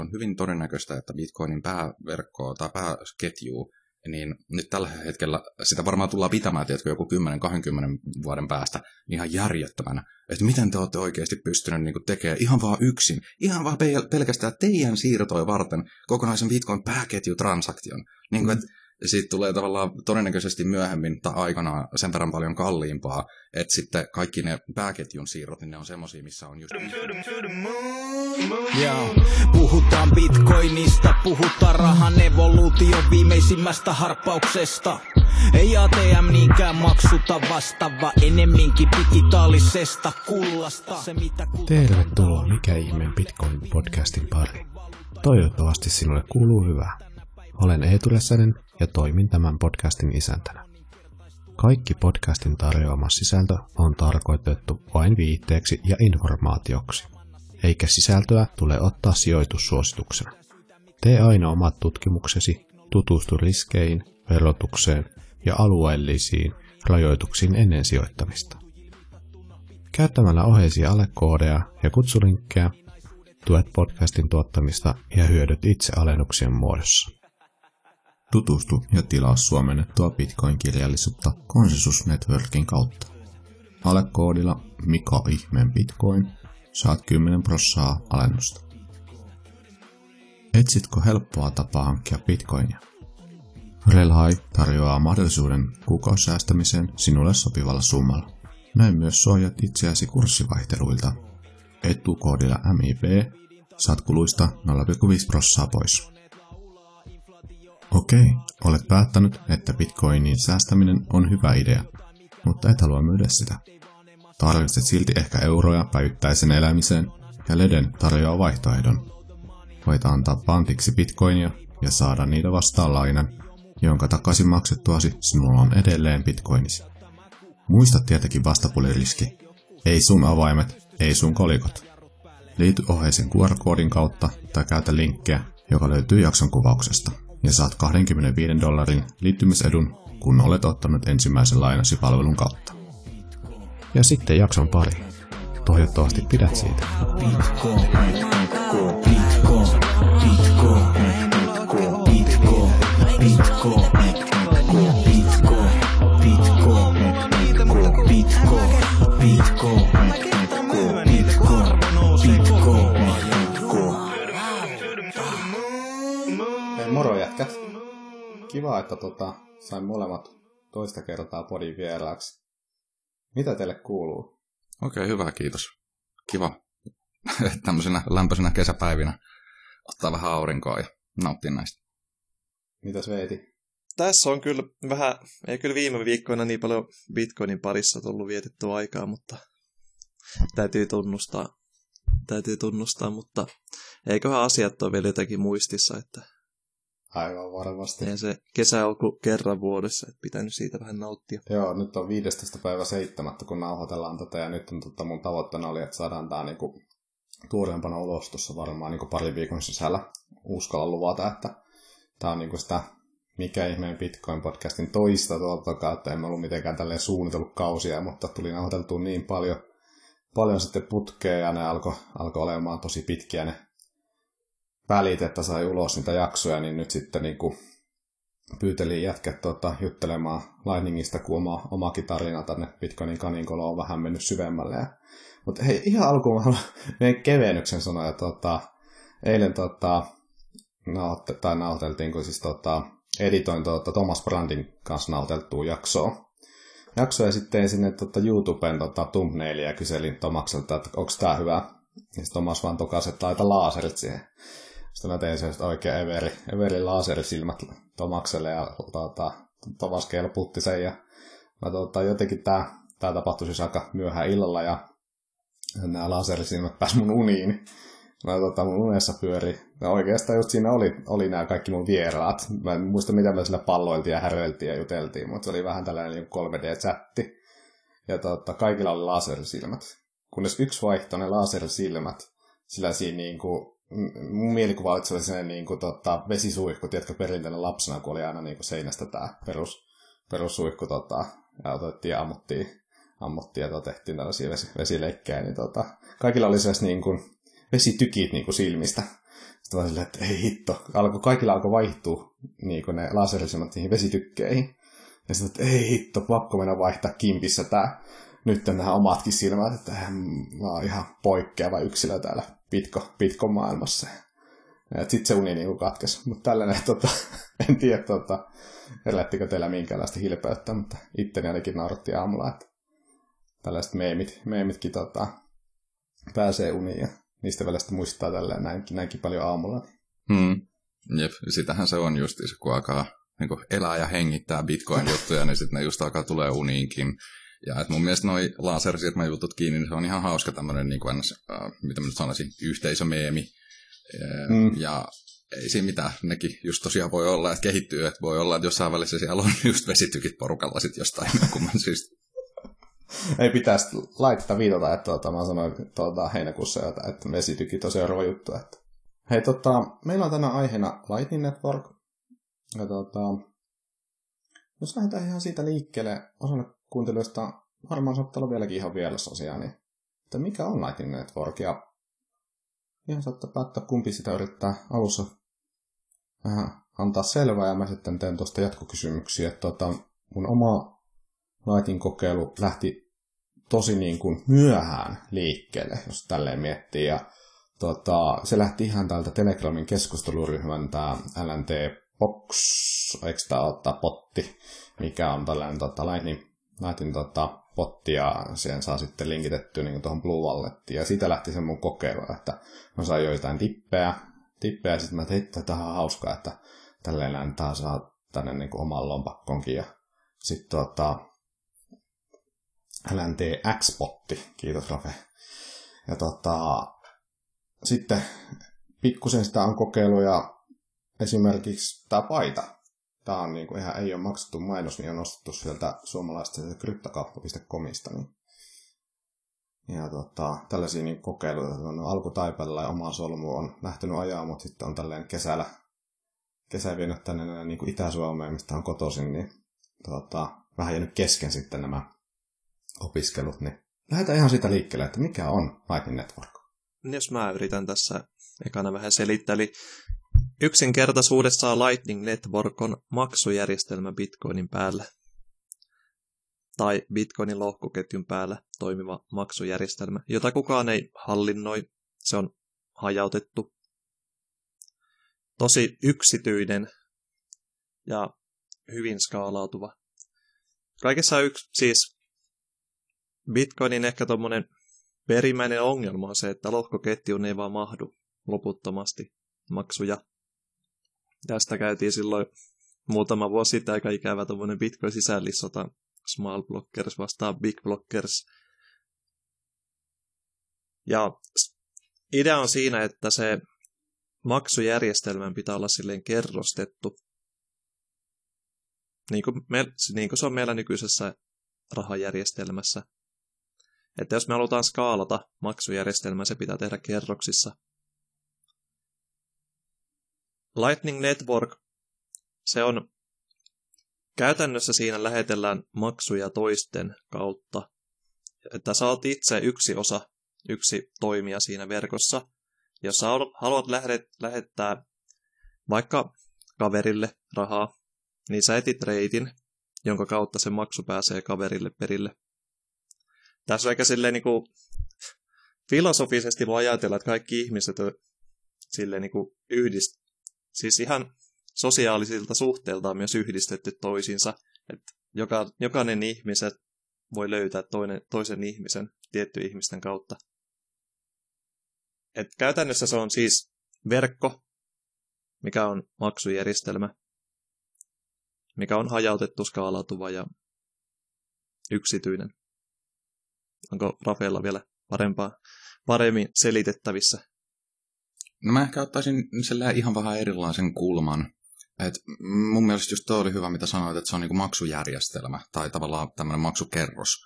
on hyvin todennäköistä, että Bitcoinin pääverkkoa tai pääketju niin nyt tällä hetkellä sitä varmaan tullaan pitämään, tiedätkö, joku 10-20 vuoden päästä ihan järjettömänä. Että miten te olette oikeasti pystyneet niin tekemään ihan vaan yksin, ihan vaan pelkästään teidän siirtoja varten kokonaisen Bitcoin pääketjutransaktion. Niin kuin, mm. että siitä tulee tavallaan todennäköisesti myöhemmin tai aikana sen verran paljon kalliimpaa, että sitten kaikki ne pääketjun siirrot, niin ne on semmosia, missä on just... Yeah. Puhutaan bitcoinista, puhutaan rahan evoluution viimeisimmästä harppauksesta. Ei ATM niinkään maksuta vastaava, enemminkin digitaalisesta kullasta. Se, mitä Tervetuloa Mikä ihmeen Bitcoin podcastin pari. Toivottavasti sinulle kuuluu hyvää. Olen Eetu Räsänen ja toimin tämän podcastin isäntänä. Kaikki podcastin tarjoama sisältö on tarkoitettu vain viitteeksi ja informaatioksi, eikä sisältöä tule ottaa sijoitussuosituksena. Tee aina omat tutkimuksesi, tutustu riskeihin, verotukseen ja alueellisiin rajoituksiin ennen sijoittamista. Käyttämällä oheisia alekoodeja ja kutsulinkkejä tuet podcastin tuottamista ja hyödyt itse alennuksien muodossa. Tutustu ja tilaa suomennettua Bitcoin-kirjallisuutta Consensus Networkin kautta. Alekoodilla Mika Ihmeen Bitcoin saat 10 prossaa alennusta. Etsitkö helppoa tapaa hankkia bitcoinia? Relhai tarjoaa mahdollisuuden kuukausisäästämiseen sinulle sopivalla summalla. Näin myös suojat itseäsi kurssivaihteluilta. Etukoodilla MIB saat kuluista 0,5 prossaa pois. Okei, olet päättänyt, että bitcoinin säästäminen on hyvä idea, mutta et halua myydä sitä. Tarvitset silti ehkä euroja päivittäisen elämiseen, ja Leden tarjoaa vaihtoehdon. Voit antaa pantiksi bitcoinia ja saada niitä vastaan lainan, jonka takaisin maksettuasi sinulla on edelleen bitcoinisi. Muista tietenkin vastapuliriski. Ei sun avaimet, ei sun kolikot. Liity oheisen QR-koodin kautta tai käytä linkkiä, joka löytyy jakson kuvauksesta ja saat 25 dollarin liittymisedun, kun olet ottanut ensimmäisen lainasi palvelun kautta. Ja sitten jakson pari. Toivottavasti pidät siitä. Bitcoin, Bitcoin, Bitcoin, Bitcoin, kiva, että tota, sain molemmat toista kertaa podin vieraaksi. Mitä teille kuuluu? Okei, okay, hyvä, kiitos. Kiva tämmöisenä lämpöisenä kesäpäivinä ottaa vähän aurinkoa ja nauttia näistä. Mitäs Veeti? Tässä on kyllä vähän, ei kyllä viime viikkoina niin paljon Bitcoinin parissa tullut vietettyä aikaa, mutta täytyy tunnustaa, täytyy tunnustaa, mutta eiköhän asiat ole vielä jotenkin muistissa, että Aivan varmasti. Ja se kesä on kerran vuodessa, että pitänyt siitä vähän nauttia. Joo, nyt on 15. päivä 7. kun nauhoitellaan tätä, ja nyt on, tota, mun tavoitteena oli, että saadaan tämä niinku, tuoreempana ulos tuossa varmaan niinku pari viikon sisällä. Uskalla luvata, että tämä on niinku sitä mikä ihmeen Bitcoin-podcastin toista tuolta että en ollut mitenkään tälleen suunnitellut kausia, mutta tuli nauhoiteltua niin paljon, paljon sitten putkea ja ne alkoi alko olemaan tosi pitkiä ne välit, että sai ulos niitä jaksoja, niin nyt sitten niin kuin pyytelin jätket tota, juttelemaan Lightningista, kun oma, omakin tarina tänne Bitcoinin kaninkolo on vähän mennyt syvemmälle. Ja, mutta hei, ihan alkuun mä haluan kevennyksen sanoa, että tota, eilen tota, nauhoitte, tai nauhoiteltiin, kun siis tota, editoin tota, Thomas Brandin kanssa nauhoiteltua jaksoa. Jakso ja sitten sinne tota, YouTubeen tota, thumbnailia kyselin Tomakselta, että onko tämä hyvä. Ja Tomas vaan tokasi, että laita laaserit siihen. Sitten mä tein sen oikein Everi, Everi laaserisilmät Tomakselle ja tuota, Tomas kelputti sen ja mä, tuota, jotenkin tää, tää tapahtui siis aika myöhään illalla ja nämä laserisilmät pääs mun uniin. Mä tuota, mun unessa pyöri. Ja oikeastaan just siinä oli, oli nämä kaikki mun vieraat. Mä en muista, mitä me sillä palloiltiin ja häröiltiin ja juteltiin, mutta se oli vähän tällainen 3D-chatti. Niin ja tuota, kaikilla oli laserisilmät. Kunnes yksi vaihtoi ne lasersilmät sillä siinä niin kuin mun mielikuva oli sellainen niin kuin, tota, vesisuihku, tiedätkö, perinteinen lapsena, kun oli aina niin kuin seinästä tämä perus, perussuihku, tota, ja otettiin ja ammuttiin, ammuttiin ja tota, tehtiin tällaisia vesi, vesileikkejä, niin tota, kaikilla oli sellaiset niin kuin, vesitykit niin kuin silmistä. Sitten silleen, että ei hitto. Alko, kaikilla alkoi vaihtua niin ne laserisimat niihin vesitykkeihin. Ja sitten, että ei hitto, pakko mennä vaihtaa kimpissä tää. Nyt nämä omatkin silmät, että mä oon ihan poikkeava yksilö täällä pitko, pitko maailmassa. Sitten se uni niin katkesi. Mutta tällainen, tota, en tiedä, tota, elättikö teillä minkäänlaista hilpeyttä, mutta itteni ainakin nauratti aamulla, että tällaiset meemit, meemitkin tota, pääsee uniin ja niistä välistä muistaa tälleen näinkin, näinkin paljon aamulla. Hmm. Jep, sitähän se on just, kun alkaa niin elää ja hengittää bitcoin-juttuja, niin sitten ne just alkaa tulee uniinkin. Ja et mun mielestä noi lasersirma-jutut kiinni, niin se on ihan hauska tämmöinen, niin kuin, äh, mitä mä nyt sanoisin, yhteisömeemi. Mm. Ja ei siinä mitään, nekin just tosiaan voi olla, että kehittyy, että voi olla, että jossain välissä siellä on just vesitykit porukalla sitten jostain kumman syystä. ei pitäisi laittaa viitata, että tuota, mä sanoin tuota, heinäkuussa, että, että vesitykit on seuraava juttu. Että. Hei, tota, meillä on tänä aiheena Lightning Network. Ja tota, jos lähdetään ihan siitä liikkeelle, osalle kuuntelijoista varmaan saattaa olla vieläkin ihan vielä asiaa, niin että mikä on Lightning Network ja ihan saattaa päättää kumpi sitä yrittää alussa vähän antaa selvää ja mä sitten teen tuosta jatkokysymyksiä. Tota, mun oma Lightning kokeilu lähti tosi niin kuin myöhään liikkeelle, jos tälleen miettii. Ja tota, se lähti ihan täältä Telegramin keskusteluryhmän tämä LNT Box, eikö tämä ottaa potti, mikä on tällainen tota, Lightning, Lightning tota, potti ja siihen saa sitten linkitettyä niin tuohon Blue Wallettiin. Ja siitä lähti se mun kokeilu, että mä sain joitain tippejä, tippejä ja sitten mä tein, että tämä on hauskaa, että tälleen taas saa tänne niin kuin oman lompakkonkin. Ja sitten tota, LNT X-potti, kiitos Rafe. Ja tota, sitten pikkusen sitä on kokeilu ja esimerkiksi tämä paita, tämä on niinku ihan, ei ole maksettu mainos, niin on ostettu sieltä suomalaisesta kryptokauppa.comista. Niin. Ja tota, tällaisia niin kokeiluja, on alkutaipaleella ja oma solmu on lähtenyt ajaa, mutta sitten on tällainen kesällä, kesä vienyt tänne niin kuin Itä-Suomeen, mistä on kotoisin, niin tota, vähän jäänyt kesken sitten nämä opiskelut, niin lähdetään ihan siitä liikkeelle, että mikä on Lightning Network? Jos mä yritän tässä ekana vähän selittää, eli yksinkertaisuudessaan Lightning Network on maksujärjestelmä Bitcoinin päällä tai Bitcoinin lohkoketjun päällä toimiva maksujärjestelmä, jota kukaan ei hallinnoi. Se on hajautettu, tosi yksityinen ja hyvin skaalautuva. Kaikessa yksi, siis Bitcoinin ehkä tuommoinen perimmäinen ongelma on se, että lohkoketjuun ei vaan mahdu loputtomasti maksuja. Tästä käytiin silloin muutama vuosi sitten aika ikävä tuommoinen Bitcoin sisällissota Small Blockers vastaan Big Blockers. Ja idea on siinä, että se maksujärjestelmän pitää olla silleen kerrostettu. Niin kuin, me, niin kuin se on meillä nykyisessä rahajärjestelmässä. Että jos me halutaan skaalata maksujärjestelmää, se pitää tehdä kerroksissa. Lightning Network, se on käytännössä siinä lähetellään maksuja toisten kautta. Että sä oot itse yksi osa, yksi toimija siinä verkossa. Jos sä haluat lähdet, lähettää vaikka kaverille rahaa, niin sä etit reitin, jonka kautta se maksu pääsee kaverille perille. Tässä on ehkä silleen niin kuin, filosofisesti voi ajatella, että kaikki ihmiset silleen niin kuin yhdist... Siis ihan sosiaalisilta suhteilta on myös yhdistetty toisiinsa. Että joka, jokainen ihmiset voi löytää toinen, toisen ihmisen tiettyjen ihmisten kautta. Et käytännössä se on siis verkko, mikä on maksujärjestelmä, mikä on hajautettu, skaalautuva ja yksityinen. Onko Rafaella vielä parempaa, paremmin selitettävissä? No mä ehkä ottaisin ihan vähän erilaisen kulman. Et mun mielestä just toi oli hyvä, mitä sanoit, että se on niinku maksujärjestelmä tai tavallaan tämmöinen maksukerros.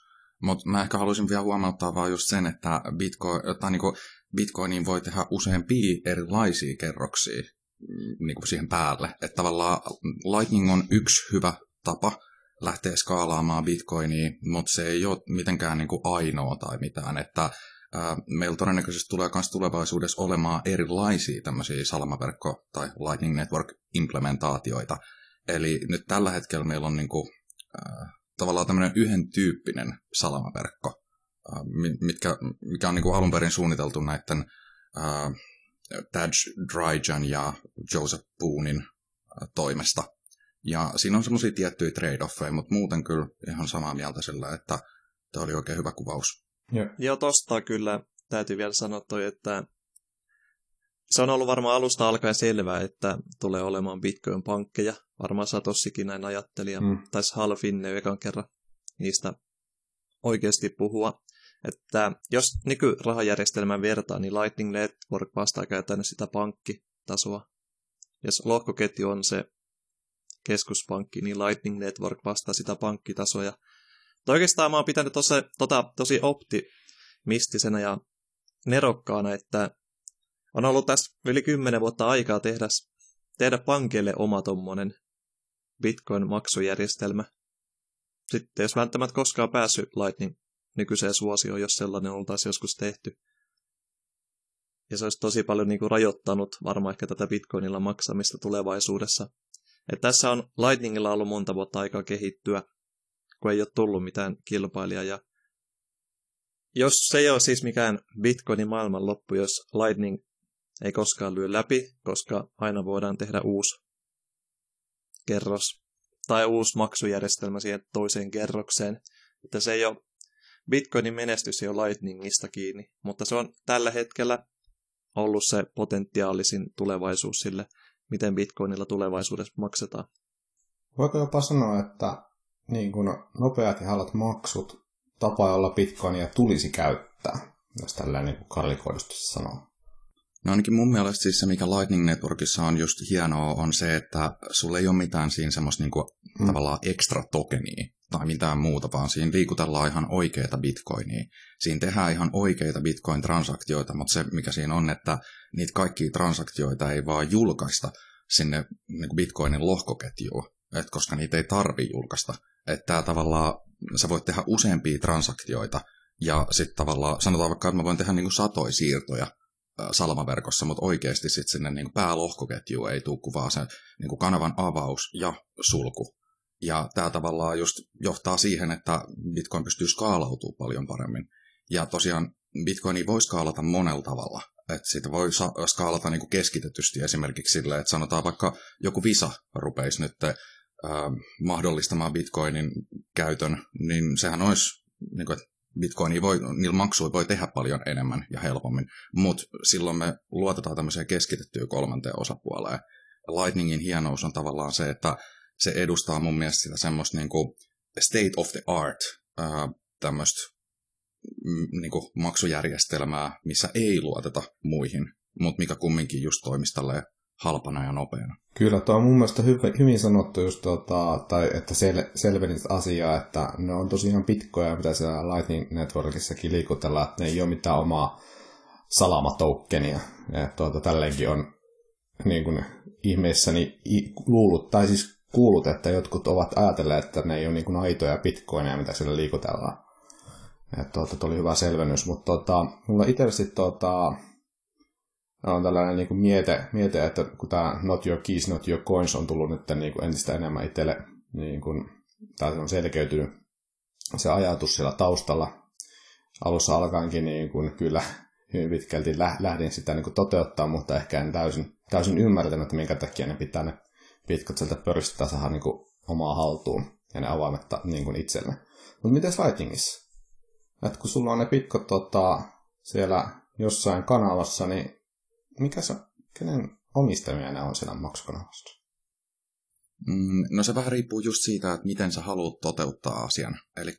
Mutta mä ehkä haluaisin vielä huomauttaa vaan just sen, että Bitcoin, tai niinku Bitcoiniin voi tehdä useampia erilaisia kerroksia mm, niinku siihen päälle. Että tavallaan Lightning on yksi hyvä tapa lähteä skaalaamaan Bitcoinia, mutta se ei ole mitenkään niinku ainoa tai mitään. Että meillä todennäköisesti tulee myös tulevaisuudessa olemaan erilaisia tämmöisiä salamaverkko- tai Lightning Network-implementaatioita. Eli nyt tällä hetkellä meillä on niinku, ää, tavallaan tämmöinen yhden tyyppinen salamaverkko, mitkä, mikä on niinku alun perin suunniteltu näiden ää, Taj Dryjan ja Joseph Boonin toimesta. Ja siinä on semmoisia tiettyjä trade-offeja, mutta muuten kyllä ihan samaa mieltä sillä, että tämä oli oikein hyvä kuvaus. Joo, Joo tosta kyllä täytyy vielä sanoa toi, että se on ollut varmaan alusta alkaen selvää, että tulee olemaan Bitcoin-pankkeja. Varmaan Satossikin näin ajatteli, ja mm. taisi Halfinne ekan kerran niistä oikeasti puhua. Että jos nykyrahajärjestelmän vertaa, niin Lightning Network vastaa käytännössä sitä pankkitasoa. Jos lohkoketju on se keskuspankki, niin Lightning Network vastaa sitä pankkitasoa. Ja oikeastaan mä oon pitänyt tosi, tota, tosi optimistisenä ja nerokkaana, että on ollut tässä yli kymmenen vuotta aikaa tehdä, tehdä pankille oma tommonen Bitcoin-maksujärjestelmä. Sitten jos välttämättä koskaan päässyt Lightning nykyiseen suosioon, jos sellainen oltaisiin joskus tehty. Ja se olisi tosi paljon niin kuin rajoittanut varmaan ehkä tätä Bitcoinilla maksamista tulevaisuudessa. Et tässä on Lightningilla ollut monta vuotta aikaa kehittyä, kun ei ole tullut mitään kilpailijaa. Ja jos se ei ole siis mikään Bitcoinin maailman loppu, jos Lightning ei koskaan lyö läpi, koska aina voidaan tehdä uusi kerros tai uusi maksujärjestelmä siihen toiseen kerrokseen. Että se ei ole, Bitcoinin menestys ei ole Lightningista kiinni, mutta se on tällä hetkellä ollut se potentiaalisin tulevaisuus sille, miten Bitcoinilla tulevaisuudessa maksetaan. Voiko jopa sanoa, että niin kuin nopeat ja halat maksut, tapa, jolla Bitcoinia tulisi käyttää, jos tällainen niin karlikoidusti sanoo? No ainakin mun mielestä siis se, mikä Lightning Networkissa on just hienoa, on se, että sulla ei ole mitään siinä semmoista niinku, mm. tavallaan ekstra tokenia tai mitään muuta, vaan siinä liikutellaan ihan oikeita bitcoinia. Siinä tehdään ihan oikeita bitcoin-transaktioita, mutta se, mikä siinä on, että niitä kaikkia transaktioita ei vaan julkaista sinne niin bitcoinin lohkoketjuun, et koska niitä ei tarvi julkaista. Että tämä tavallaan, sä voit tehdä useampia transaktioita, ja sitten tavallaan, sanotaan vaikka, että mä voin tehdä niin kuin satoi siirtoja salmaverkossa, mutta oikeasti sitten sinne niin päälohkoketjuun ei tule kuvaa se niin kanavan avaus ja sulku. Ja tämä tavallaan just johtaa siihen, että Bitcoin pystyy skaalautumaan paljon paremmin. Ja tosiaan Bitcoini voi skaalata monella tavalla. Että sitä voi skaalata niin kuin keskitetysti esimerkiksi silleen, että sanotaan vaikka joku Visa rupeisi nyt mahdollistamaan Bitcoinin käytön, niin sehän olisi, niin kuin, että Bitcoinia voi, niillä maksuilla voi tehdä paljon enemmän ja helpommin, mutta silloin me luotetaan tämmöiseen keskitettyyn kolmanteen osapuoleen. Lightningin hienous on tavallaan se, että se edustaa mun mielestä sitä semmoista niin kuin state of the art tämmöistä mm, niin kuin maksujärjestelmää, missä ei luoteta muihin, mutta mikä kumminkin just toimisi halpana ja nopeana. Kyllä, tuo on mun mielestä hyvin, hyvin sanottu just tota, tai että sel, selvenit asiaa, että ne on tosiaan pitkoja, mitä siellä Lightning Networkissakin liikutellaan, että ne ei ole mitään omaa salamatoukkenia. Ja tuota, tälleenkin on niin kuin ihmeissäni luullut, tai siis kuullut, että jotkut ovat ajatelleet, että ne ei ole niin kuin aitoja bitcoineja, mitä siellä liikutellaan. Että tuota, oli hyvä selvennys, mutta tuota, mulla itsellisesti tuota, on tällainen niin kuin miete, miete, että kun tämä Not Your Keys, Not Your Coins on tullut nyt niin kuin entistä enemmän itselle, niin kuin, tai on selkeytynyt se ajatus siellä taustalla. Alussa alkaenkin niin kuin, kyllä hyvin pitkälti lähdin sitä niin kuin toteuttaa, mutta ehkä en täysin, täysin ymmärtänyt, että minkä takia ne pitää ne pitkät sieltä pörssistä saada niin kuin, omaa haltuun ja ne avaimet niin kuin itselle. Mutta miten Lightningissa? Että kun sulla on ne pitkot tota, siellä jossain kanavassa, niin mikä se, kenen omistamia on siellä maksukanavassa? Mm, no se vähän riippuu just siitä, että miten sä haluat toteuttaa asian. Eli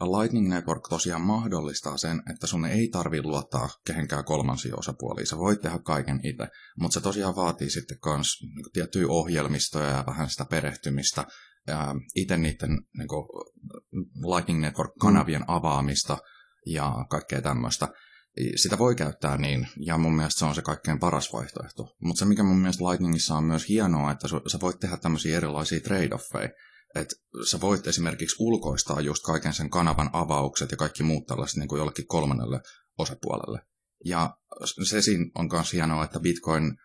Lightning Network tosiaan mahdollistaa sen, että sun ei tarvi luottaa kehenkään kolmansia osapuolia. Sä voit tehdä kaiken itse, mutta se tosiaan vaatii sitten myös niin tiettyjä ohjelmistoja ja vähän sitä perehtymistä. Itse niiden niin kuin, Lightning Network-kanavien avaamista ja kaikkea tämmöistä sitä voi käyttää niin, ja mun mielestä se on se kaikkein paras vaihtoehto. Mutta se, mikä mun mielestä Lightningissa on myös hienoa, että sä voit tehdä tämmöisiä erilaisia trade-offeja. Että sä voit esimerkiksi ulkoistaa just kaiken sen kanavan avaukset ja kaikki muut tällaiset niin kuin jollekin kolmannelle osapuolelle. Ja se siinä on myös hienoa, että Bitcoin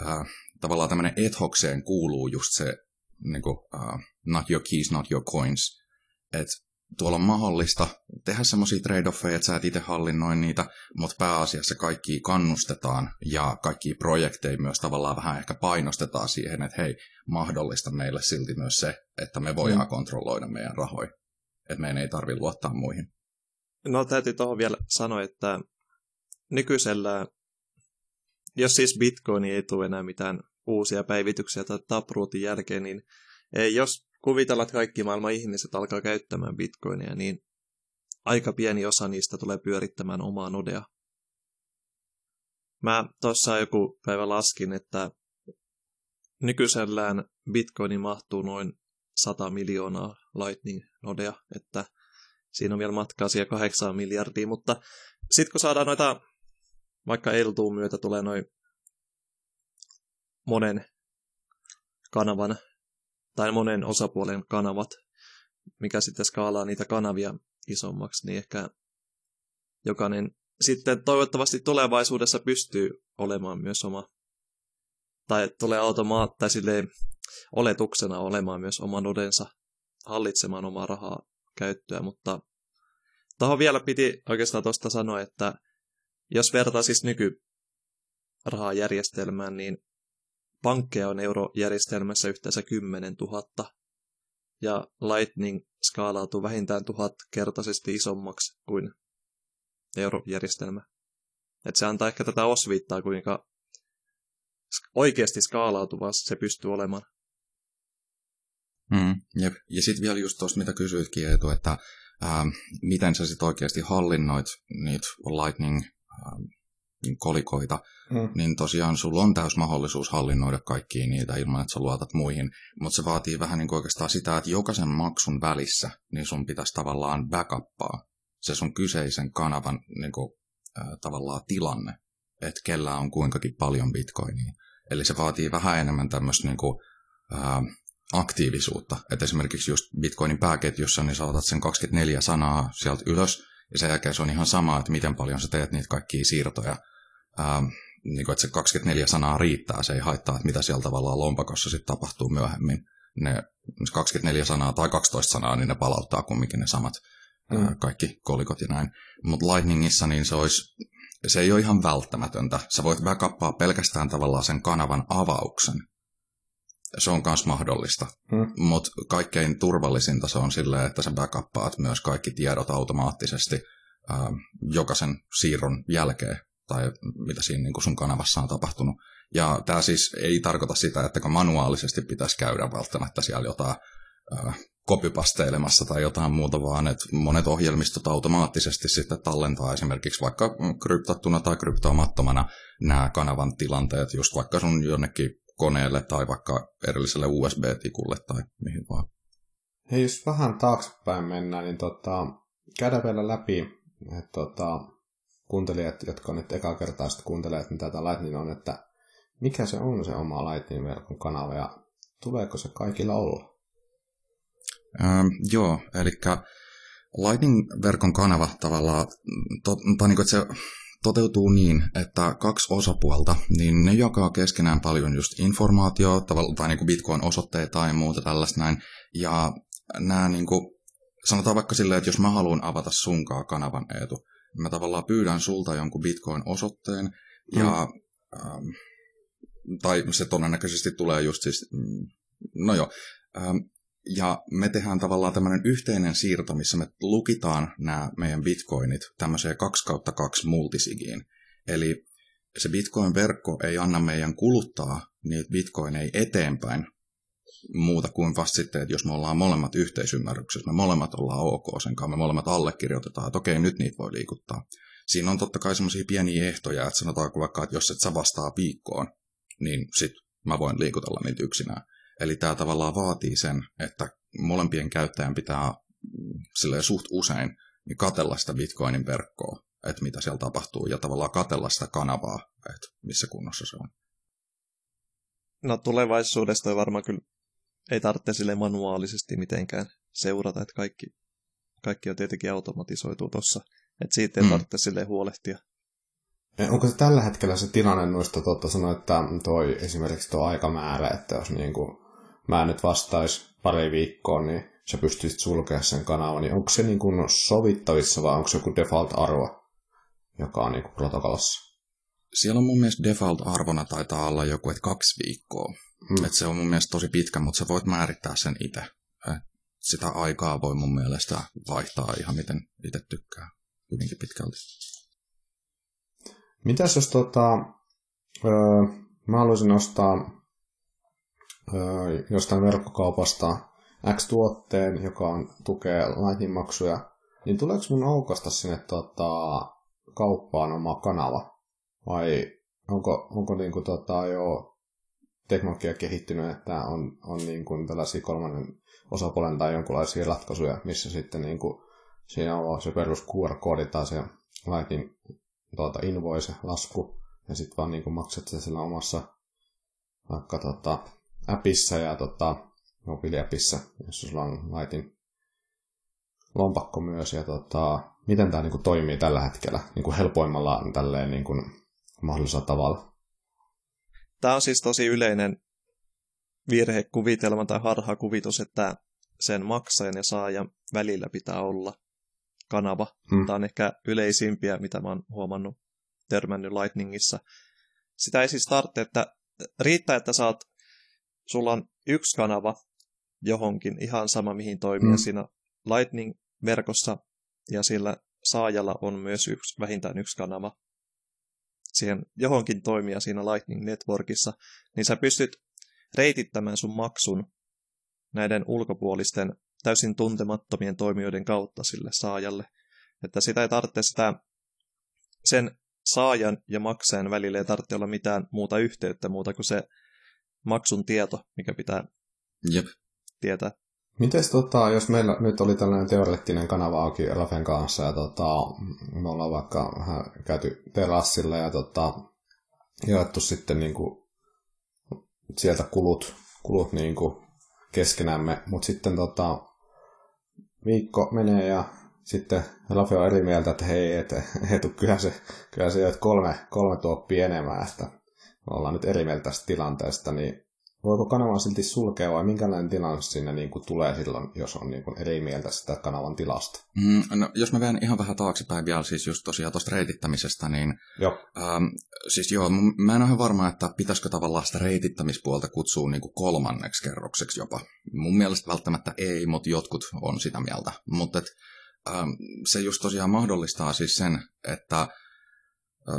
äh, tavallaan tämmöinen ethokseen kuuluu just se niin kuin, uh, not your keys, not your coins. Että tuolla on mahdollista tehdä semmoisia trade-offeja, että sä et itse hallinnoi niitä, mutta pääasiassa kaikki kannustetaan ja kaikki projekteja myös tavallaan vähän ehkä painostetaan siihen, että hei, mahdollista meille silti myös se, että me voidaan mm. kontrolloida meidän rahoja. Että meidän ei tarvitse luottaa muihin. No täytyy tuohon vielä sanoa, että nykyisellä, jos siis Bitcoin ei tule enää mitään uusia päivityksiä tai Taprootin jälkeen, niin jos kuvitellaan, että kaikki maailman ihmiset alkaa käyttämään bitcoinia, niin aika pieni osa niistä tulee pyörittämään omaa nodea. Mä tuossa joku päivä laskin, että nykyisellään bitcoini mahtuu noin 100 miljoonaa Lightning-nodea, että siinä on vielä matkaa siihen 8 miljardia, mutta sitten kun saadaan noita, vaikka Eltuun myötä tulee noin monen kanavan tai monen osapuolen kanavat, mikä sitten skaalaa niitä kanavia isommaksi, niin ehkä jokainen sitten toivottavasti tulevaisuudessa pystyy olemaan myös oma, tai tulee automaattai sille oletuksena olemaan myös oman odensa hallitsemaan omaa rahaa käyttöä, mutta tuohon vielä piti oikeastaan tuosta sanoa, että jos vertaa siis nykyrahajärjestelmään, niin pankkeja on eurojärjestelmässä yhteensä 10 000, ja Lightning skaalautuu vähintään tuhatkertaisesti isommaksi kuin eurojärjestelmä. Et se antaa ehkä tätä osviittaa, kuinka oikeasti skaalautuvaa se pystyy olemaan. Mm, jep. Ja sitten vielä just tuossa, mitä kysyitkin, Eetu, että ää, miten sä sitten oikeasti hallinnoit niitä Lightning ää, kolikoita, mm. niin tosiaan sulla on täys mahdollisuus hallinnoida kaikkia niitä ilman, että sä luotat muihin. Mutta se vaatii vähän niin oikeastaan sitä, että jokaisen maksun välissä niin sun pitäisi tavallaan backuppaa se sun kyseisen kanavan niin kuin, äh, tavallaan tilanne, että kellä on kuinkakin paljon bitcoinia. Eli se vaatii vähän enemmän tämmöistä niin kuin, äh, aktiivisuutta. Että esimerkiksi just Bitcoinin pääketjussa, niin saatat sen 24 sanaa sieltä ylös, ja sen jälkeen se on ihan sama, että miten paljon sä teet niitä kaikkia siirtoja ähm, niin kuin, että se 24 sanaa riittää, se ei haittaa, että mitä siellä tavallaan lompakossa sitten tapahtuu myöhemmin. Ne 24 sanaa tai 12 sanaa, niin ne palauttaa kumminkin ne samat mm. ää, kaikki kolikot ja näin. Mutta Lightningissa niin se olisi, se ei ole ihan välttämätöntä. Sä voit backuppaa pelkästään tavallaan sen kanavan avauksen. Se on myös mahdollista. Mm. Mutta kaikkein turvallisinta se on silleen, että sä backuppaat myös kaikki tiedot automaattisesti ää, jokaisen siirron jälkeen tai mitä siinä niin kuin sun kanavassa on tapahtunut. Ja tämä siis ei tarkoita sitä, että manuaalisesti pitäisi käydä välttämättä siellä jotain äh, kopipasteilemassa tai jotain muuta, vaan että monet ohjelmistot automaattisesti sitten tallentaa esimerkiksi vaikka kryptattuna tai kryptaamattomana nämä kanavan tilanteet just vaikka sun jonnekin koneelle tai vaikka erilliselle USB-tikulle tai mihin vaan. Hei, jos vähän taaksepäin mennään, niin tota, käydään vielä läpi, että tota, kuuntelijat, jotka nyt ekaa kertaa sitten kuuntelevat, mitä tämä Lightning on, että mikä se on se oma Lightning-verkon kanava ja tuleeko se kaikilla olla? Ähm, joo, eli Lightning-verkon kanava tavallaan, to, tai niin kuin, se toteutuu niin, että kaksi osapuolta, niin ne jakaa keskenään paljon just informaatiota, tai niin kuin Bitcoin-osoitteita tai muuta tällaista näin, ja nämä niin kuin, sanotaan vaikka silleen, että jos mä haluan avata sunkaa kanavan etu, mä tavallaan pyydän sulta jonkun bitcoin-osoitteen, mm. ja, ähm, tai se todennäköisesti tulee just siis, mm, no joo, ähm, ja me tehdään tavallaan tämmöinen yhteinen siirto, missä me lukitaan nämä meidän bitcoinit tämmöiseen 2 kautta 2 multisigiin. Eli se bitcoin-verkko ei anna meidän kuluttaa niitä bitcoineja eteenpäin muuta kuin vasta sitten, että jos me ollaan molemmat yhteisymmärryksessä, me molemmat ollaan ok sen kanssa, me molemmat allekirjoitetaan, että okei, nyt niitä voi liikuttaa. Siinä on totta kai semmoisia pieniä ehtoja, että sanotaanko vaikka, että jos et sä vastaa viikkoon, niin sit mä voin liikutella niitä yksinään. Eli tämä tavallaan vaatii sen, että molempien käyttäjän pitää silleen suht usein niin katella sitä Bitcoinin verkkoa, että mitä siellä tapahtuu, ja tavallaan katella sitä kanavaa, että missä kunnossa se on. No tulevaisuudesta varmaan kyllä ei tarvitse sille manuaalisesti mitenkään seurata, että kaikki, kaikki on tietenkin automatisoitu tuossa. Että siitä ei mm. tarvitse sille huolehtia. Onko se tällä hetkellä se tilanne noista, totta sanoa, että toi esimerkiksi tuo aikamäärä, että jos niin kuin mä nyt vastais pari viikkoa, niin sä pystyisit sulkemaan sen kanavan, niin onko se niin kuin sovittavissa vai onko se joku default-arvo, joka on niin kuin protokollassa? Siellä on mun mielestä default-arvona taitaa olla joku, että kaksi viikkoa. Hmm. Et se on mun mielestä tosi pitkä, mutta sä voit määrittää sen itse. Sitä aikaa voi mun mielestä vaihtaa ihan miten itse tykkää hyvinkin pitkälti. Mitäs jos tota, öö, mä haluaisin ostaa öö, jostain verkkokaupasta X-tuotteen, joka on, tukee Lightning-maksuja, niin tuleeko mun aukasta sinne tota, kauppaan oma kanava? Vai onko, onko niinku, tota, jo teknologia kehittynyt, että on, on niin kuin tällaisia kolmannen osapuolen tai jonkinlaisia ratkaisuja, missä sitten niin kuin, siinä on se perus QR-koodi tai se Lightning tuota, invoice, lasku, ja sitten vaan niin kuin maksat se sillä omassa vaikka tota, appissa ja tota, mobiiliäpissä, jos sulla on Lightin lompakko myös, ja tota, miten tämä niin kuin, toimii tällä hetkellä niin kuin helpoimmalla tälleen niin kuin, mahdollisella tavalla. Tämä on siis tosi yleinen virhekuvitelma tai harhakuvitus, että sen maksajan ja saajan välillä pitää olla kanava. Hmm. Tämä on ehkä yleisimpiä, mitä mä oon huomannut törmännyt Lightningissa. Sitä ei siis tarvitse, että riittää, että saat, sulla on yksi kanava johonkin, ihan sama mihin toimii hmm. siinä Lightning-verkossa, ja sillä saajalla on myös yksi, vähintään yksi kanava siihen johonkin toimia siinä Lightning Networkissa, niin sä pystyt reitittämään sun maksun näiden ulkopuolisten täysin tuntemattomien toimijoiden kautta sille saajalle. Että sitä ei tarvitse sitä, sen saajan ja maksajan välillä ei tarvitse olla mitään muuta yhteyttä muuta kuin se maksun tieto, mikä pitää Jep. tietää. Mites tota, jos meillä nyt oli tällainen teoreettinen kanava auki Rafen kanssa ja tota, me ollaan vaikka vähän käyty terassilla ja tota, jaettu sitten niin kuin, sieltä kulut, kulut niin kuin keskenämme, mutta sitten tota, viikko menee ja sitten Rafe on eri mieltä, että hei, et, et, kyllä se, kyllä se kolme, kolme tuoppia enemmän, että ollaan nyt eri mieltä tästä tilanteesta, niin voiko kanavan silti sulkea vai minkälainen tilanne sinne niin kuin tulee silloin, jos on niin kuin eri mieltä sitä kanavan tilasta? Mm, no, jos mä vien ihan vähän taaksepäin vielä siis just tosiaan tuosta reitittämisestä, niin joo. Ähm, siis joo, mä en ole varma, että pitäisikö tavallaan sitä reitittämispuolta kutsua niin kuin kolmanneksi kerrokseksi jopa. Mun mielestä välttämättä ei, mutta jotkut on sitä mieltä. Mutta ähm, se just tosiaan mahdollistaa siis sen, että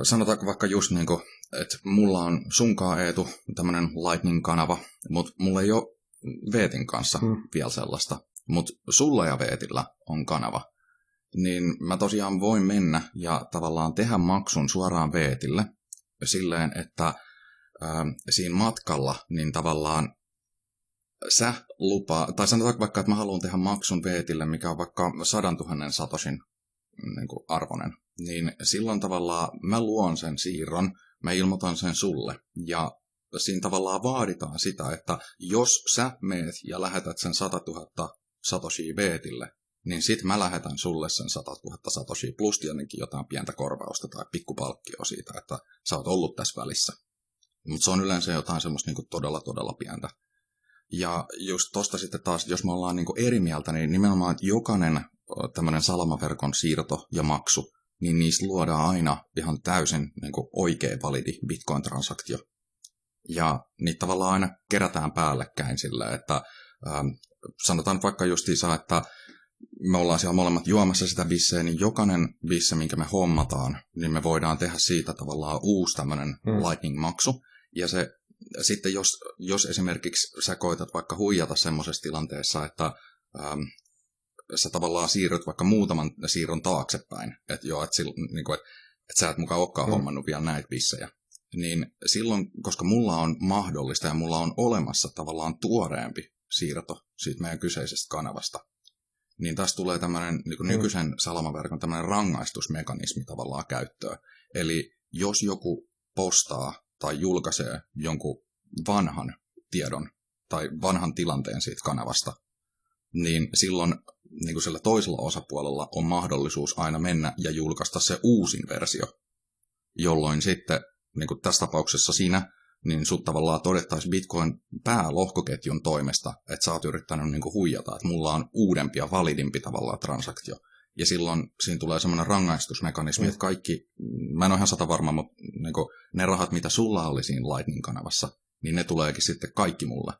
sanotaanko vaikka just niin kuin että mulla on sunkaa Eetu tämmöinen Lightning-kanava, mutta mulla ei ole Veetin kanssa hmm. vielä sellaista. Mutta sulla ja Veetillä on kanava. Niin mä tosiaan voin mennä ja tavallaan tehdä maksun suoraan Veetille silleen, että ää, siinä matkalla niin tavallaan sä lupaa, tai sanotaan vaikka, että mä haluan tehdä maksun Veetille, mikä on vaikka sadan tuhannen satosin niin kuin arvonen, niin silloin tavallaan mä luon sen siirron, mä ilmoitan sen sulle. Ja siinä tavallaan vaaditaan sitä, että jos sä meet ja lähetät sen 100 000 Satoshi Veetille, niin sit mä lähetän sulle sen 100 000 Satoshi plus tietenkin jotain pientä korvausta tai pikkupalkkio siitä, että sä oot ollut tässä välissä. Mutta se on yleensä jotain semmoista niinku todella, todella pientä. Ja just tosta sitten taas, jos me ollaan niinku eri mieltä, niin nimenomaan, että jokainen tämmöinen salamaverkon siirto ja maksu niin niistä luodaan aina ihan täysin niin kuin oikea validi Bitcoin-transaktio. Ja niitä tavallaan aina kerätään päällekkäin sillä, että ähm, sanotaan vaikka justiinsa, että me ollaan siellä molemmat juomassa sitä bisseä, niin jokainen bisse, minkä me hommataan, niin me voidaan tehdä siitä tavallaan uusi tämmöinen hmm. lightning-maksu. Ja se sitten jos, jos esimerkiksi sä koetat vaikka huijata semmoisessa tilanteessa, että ähm, sä tavallaan siirryt vaikka muutaman siirron taaksepäin, että joo, että, niin kuin, että, että sä et mukaan olekaan mm. hommannut vielä näitä bissejä, niin silloin, koska mulla on mahdollista ja mulla on olemassa tavallaan tuoreempi siirto siitä meidän kyseisestä kanavasta, niin tässä tulee tämmöinen niin kuin mm. nykyisen salamaverkon tämmöinen rangaistusmekanismi tavallaan käyttöön. Eli jos joku postaa tai julkaisee jonkun vanhan tiedon tai vanhan tilanteen siitä kanavasta, niin silloin niin kuin sillä toisella osapuolella on mahdollisuus aina mennä ja julkaista se uusin versio, jolloin sitten niin kuin tässä tapauksessa sinä, niin sut tavallaan todettaisiin Bitcoin päälohkoketjun toimesta, että sä oot yrittänyt niin kuin huijata, että mulla on uudempi ja validimpi tavallaan transaktio. Ja silloin siinä tulee semmoinen rangaistusmekanismi, mm. että kaikki, mä en ole ihan sata varma, mutta niin kuin, ne rahat, mitä sulla oli siinä Lightning-kanavassa, niin ne tuleekin sitten kaikki mulle.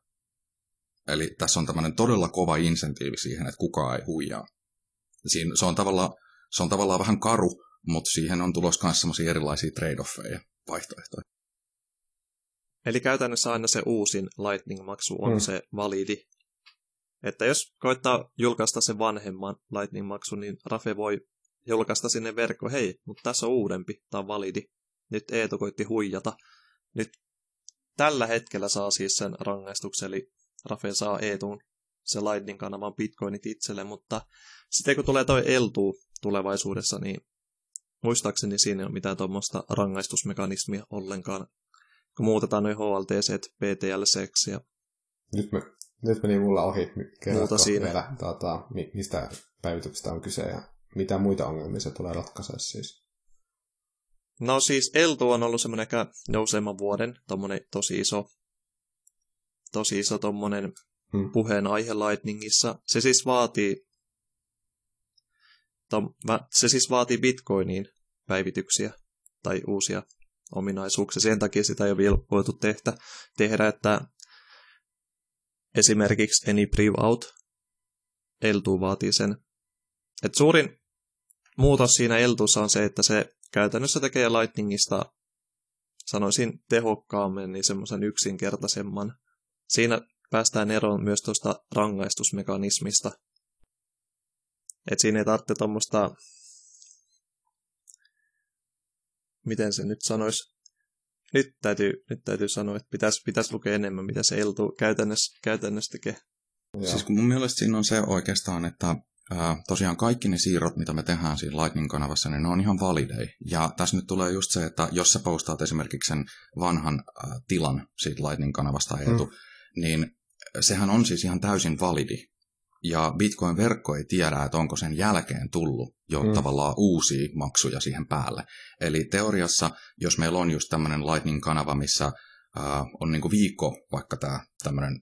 Eli tässä on tämmöinen todella kova insentiivi siihen, että kukaan ei huijaa. Siinä, se, on tavallaan, se on tavallaan vähän karu, mutta siihen on tulossa myös semmoisia erilaisia trade-offeja, vaihtoehtoja. Eli käytännössä aina se uusin Lightning-maksu on mm. se validi. Että jos koittaa julkaista se vanhemman Lightning-maksun, niin Rafe voi julkaista sinne verkko, hei, mutta tässä on uudempi, tämä on validi. Nyt Eetu koitti huijata. Nyt tällä hetkellä saa siis sen rangaistuksen, eli Rafe saa Eetun se Lightning-kanavan bitcoinit itselle, mutta sitten kun tulee toi Eltu tulevaisuudessa, niin muistaakseni siinä ei ole mitään tuommoista rangaistusmekanismia ollenkaan, kun muutetaan noin HLTC, PTLC ja nyt, me, nyt meni mulla ohi. Muuta siinä. Vielä, tuota, mistä päivityksestä on kyse ja mitä muita ongelmia se tulee ratkaisee siis? No siis Eltu on ollut semmoinen ehkä nouseman vuoden, tommonen tosi iso, tosi iso tommonen hmm. puheenaihe Lightningissa. Se siis vaatii tom, se siis vaatii Bitcoiniin päivityksiä tai uusia ominaisuuksia. Sen takia sitä ei ole vielä voitu tehdä, tehdä että esimerkiksi Any Priv Out Eltu vaatii sen. Et suurin muutos siinä Eltussa on se, että se käytännössä tekee Lightningista, sanoisin tehokkaammin, niin semmoisen yksinkertaisemman. Siinä päästään eroon myös tuosta rangaistusmekanismista. Et siinä ei tarvitse tuommoista, miten se nyt sanoisi, nyt täytyy, nyt täytyy sanoa, että pitäisi, pitäisi lukea enemmän, mitä se Eltu käytännössä, käytännössä tekee. Joo. Siis kun mun mielestä siinä on se oikeastaan, että ää, tosiaan kaikki ne siirrot, mitä me tehdään siinä Lightning-kanavassa, niin ne on ihan validei. Ja tässä nyt tulee just se, että jos sä postaat esimerkiksi sen vanhan ää, tilan siitä Lightning-kanavasta Eetu, mm. Niin sehän on siis ihan täysin validi. Ja Bitcoin-verkko ei tiedä, että onko sen jälkeen tullut jo mm. tavallaan uusia maksuja siihen päälle. Eli teoriassa, jos meillä on just tämmöinen Lightning-kanava, missä ää, on niinku viikko vaikka tämä tämmöinen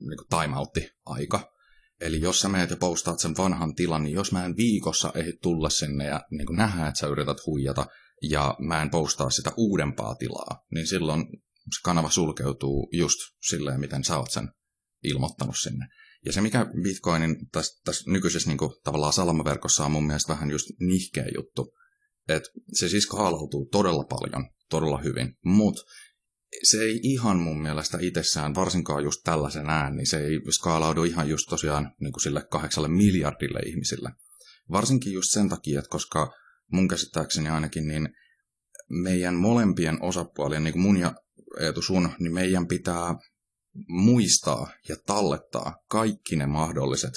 niinku timeoutti-aika, Eli jos sä menet ja postaat sen vanhan tilan, niin jos mä en viikossa ehdi tulla sinne ja niin nähdä, että sä yrität huijata, ja mä en postaa sitä uudempaa tilaa, niin silloin se kanava sulkeutuu just silleen, miten sä oot sen ilmoittanut sinne. Ja se, mikä Bitcoinin tässä, tässä nykyisessä niin kuin, tavallaan salamaverkossa on mun mielestä vähän just nihkeä juttu, että se siis kaalautuu todella paljon, todella hyvin, mutta se ei ihan mun mielestä itsessään, varsinkaan just tällaisen ään, niin se ei skaalaudu ihan just tosiaan niin kuin sille kahdeksalle miljardille ihmisille. Varsinkin just sen takia, että koska mun käsittääkseni ainakin, niin meidän molempien osapuolien, niin kuin mun ja Eetu sun, niin meidän pitää muistaa ja tallettaa kaikki ne mahdolliset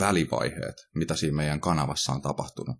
välivaiheet, mitä siinä meidän kanavassa on tapahtunut.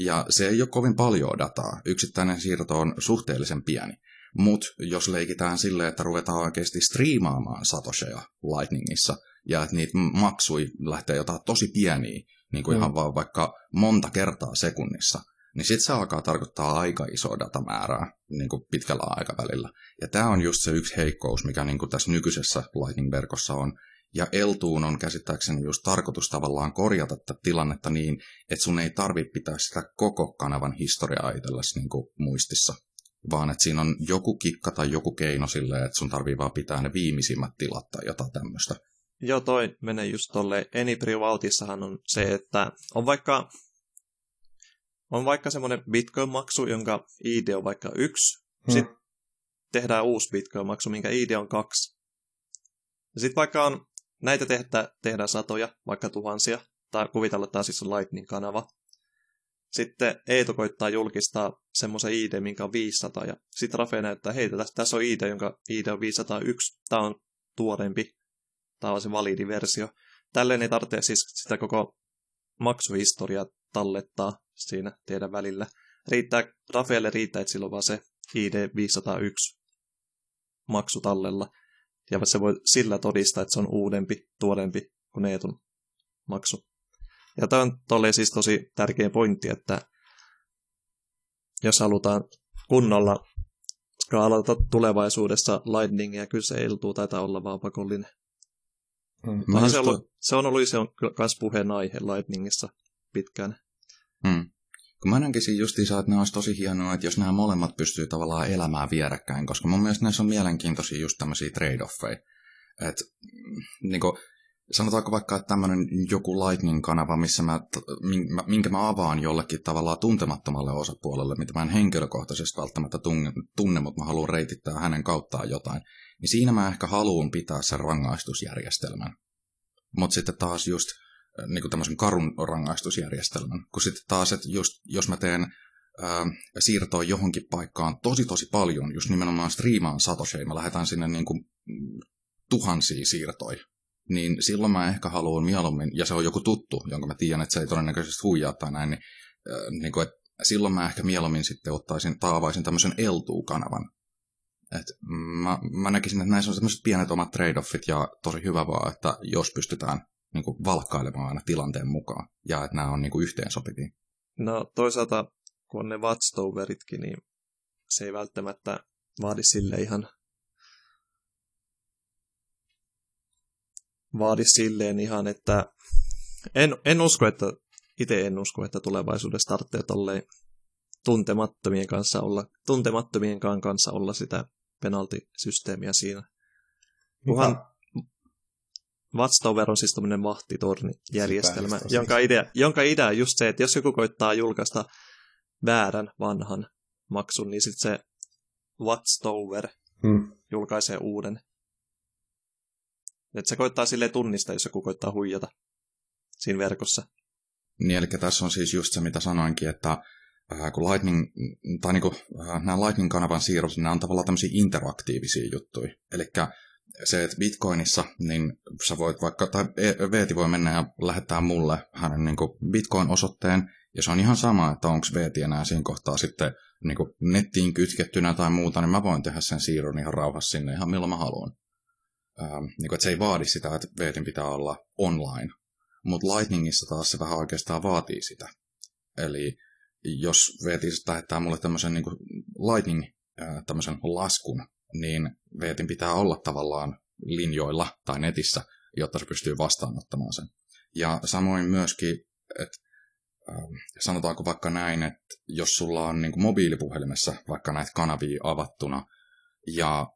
Ja se ei ole kovin paljon dataa. Yksittäinen siirto on suhteellisen pieni. Mutta jos leikitään silleen, että ruvetaan oikeasti striimaamaan satosheja Lightningissa, ja että niitä maksui lähtee jotain tosi pieniä, niin kuin mm. ihan vaan vaikka monta kertaa sekunnissa, niin sitten se alkaa tarkoittaa aika isoa datamäärää niin kuin pitkällä aikavälillä. Ja tämä on just se yksi heikkous, mikä niin kuin tässä nykyisessä Lightning-verkossa on. Ja Eltuun on käsittääkseni just tarkoitus tavallaan korjata tätä tilannetta niin, että sun ei tarvitse pitää sitä koko kanavan historiaa itsellesi niin kuin muistissa, vaan että siinä on joku kikka tai joku keino silleen, että sun tarvii vaan pitää ne viimeisimmät tilat tai jotain tämmöistä. Joo, toi menee just tolle Anyprivaltissahan on se, että on vaikka on vaikka semmoinen Bitcoin-maksu, jonka ID on vaikka yksi, hmm. sitten tehdään uusi Bitcoin-maksu, minkä ID on kaksi. Ja sitten vaikka on, näitä tehdä, tehdään satoja, vaikka tuhansia, tai kuvitella, että tämä siis on Lightning-kanava. Sitten Eeto koittaa julkistaa semmoisen ID, minkä on 500, ja sitten Rafe näyttää, hei, tässä, tässä on ID, jonka ID on 501, tämä on tuorempi, tämä on se validi versio. Tälleen ei tarvitse siis sitä koko maksuhistoriaa tallettaa siinä teidän välillä. Riittää, Rafaelle riittää, että sillä on vaan se ID 501 maksu tallella. Ja se voi sillä todistaa, että se on uudempi, tuorempi kuin Eetun maksu. Ja tämä on tolle siis tosi tärkeä pointti, että jos halutaan kunnolla skaalata tulevaisuudessa Lightningia, kyllä se eltuu taitaa olla vaan pakollinen. Mä se, ollut, se on ollut se on myös puheenaihe Lightningissa pitkään. Mm. Kun mä näkisin justiinsa, että ne olisi tosi hienoa, että jos nämä molemmat pystyy tavallaan elämään vierekkäin, koska mun mielestä näissä on mielenkiintoisia just tämmöisiä trade-offeja. Että niin sanotaanko vaikka, että tämmöinen joku Lightning-kanava, missä mä, min- minkä mä avaan jollekin tavallaan tuntemattomalle osapuolelle, mitä mä en henkilökohtaisesti välttämättä tunne, tunne mutta mä haluan reitittää hänen kauttaan jotain, niin siinä mä ehkä haluan pitää sen rangaistusjärjestelmän. Mutta sitten taas just niin kuin tämmöisen karun rangaistusjärjestelmän. Kun sitten taas, että just, jos mä teen ää, siirtoa johonkin paikkaan tosi tosi paljon, just nimenomaan striimaan Satoshi, mä lähetän sinne niin kuin, tuhansia siirtoja, niin silloin mä ehkä haluan mieluummin, ja se on joku tuttu, jonka mä tiedän, että se ei todennäköisesti huijaa tai näin, niin, ää, niin kuin, että silloin mä ehkä mieluummin sitten ottaisin, taavaisin tämmöisen L2-kanavan. Et mä, mä näkisin, että näissä on sellaiset pienet omat trade-offit ja tosi hyvä vaan, että jos pystytään niin kuin valkkailemaan aina tilanteen mukaan ja että nämä on niin kuin yhteensopivia. No toisaalta, kun on ne Watchtoweritkin, niin se ei välttämättä vaadi sille ihan vaadi silleen ihan, että en, en usko, että itse en usko, että tulevaisuudessa tarvitsee tolleen tuntemattomien kanssa olla, tuntemattomien kanssa olla sitä penaltisysteemiä siinä. Kunhan Watchtower on siis tämmöinen vahtitornijärjestelmä, jonka idea, jonka idea on just se, että jos joku koittaa julkaista väärän vanhan maksun, niin sitten se Watchtower Hmm. julkaisee uuden. Et se koittaa sille tunnistaa, jos joku koittaa huijata siinä verkossa. Niin, eli tässä on siis just se, mitä sanoinkin, että äh, kun Lightning, tai niin kuin, äh, nämä Lightning-kanavan siirrot, nämä on tavallaan tämmöisiä interaktiivisia juttuja. Eli se, että Bitcoinissa, niin sä voit vaikka, tai Veeti voi mennä ja lähettää mulle hänen niin Bitcoin-osoitteen, ja se on ihan sama, että onko Veeti enää siinä kohtaa sitten niin kuin nettiin kytkettynä tai muuta, niin mä voin tehdä sen siirron ihan rauhassa sinne ihan milloin mä haluan. Ähm, niin kuin, että se ei vaadi sitä, että Veetin pitää olla online. Mutta Lightningissa taas se vähän oikeastaan vaatii sitä. Eli jos Veeti lähettää mulle tämmöisen niin Lightning äh, tämmöisen laskun, niin Veetin pitää olla tavallaan linjoilla tai netissä, jotta se pystyy vastaanottamaan sen. Ja samoin myöskin, että ähm, sanotaanko vaikka näin, että jos sulla on niin mobiilipuhelimessa vaikka näitä kanavia avattuna, ja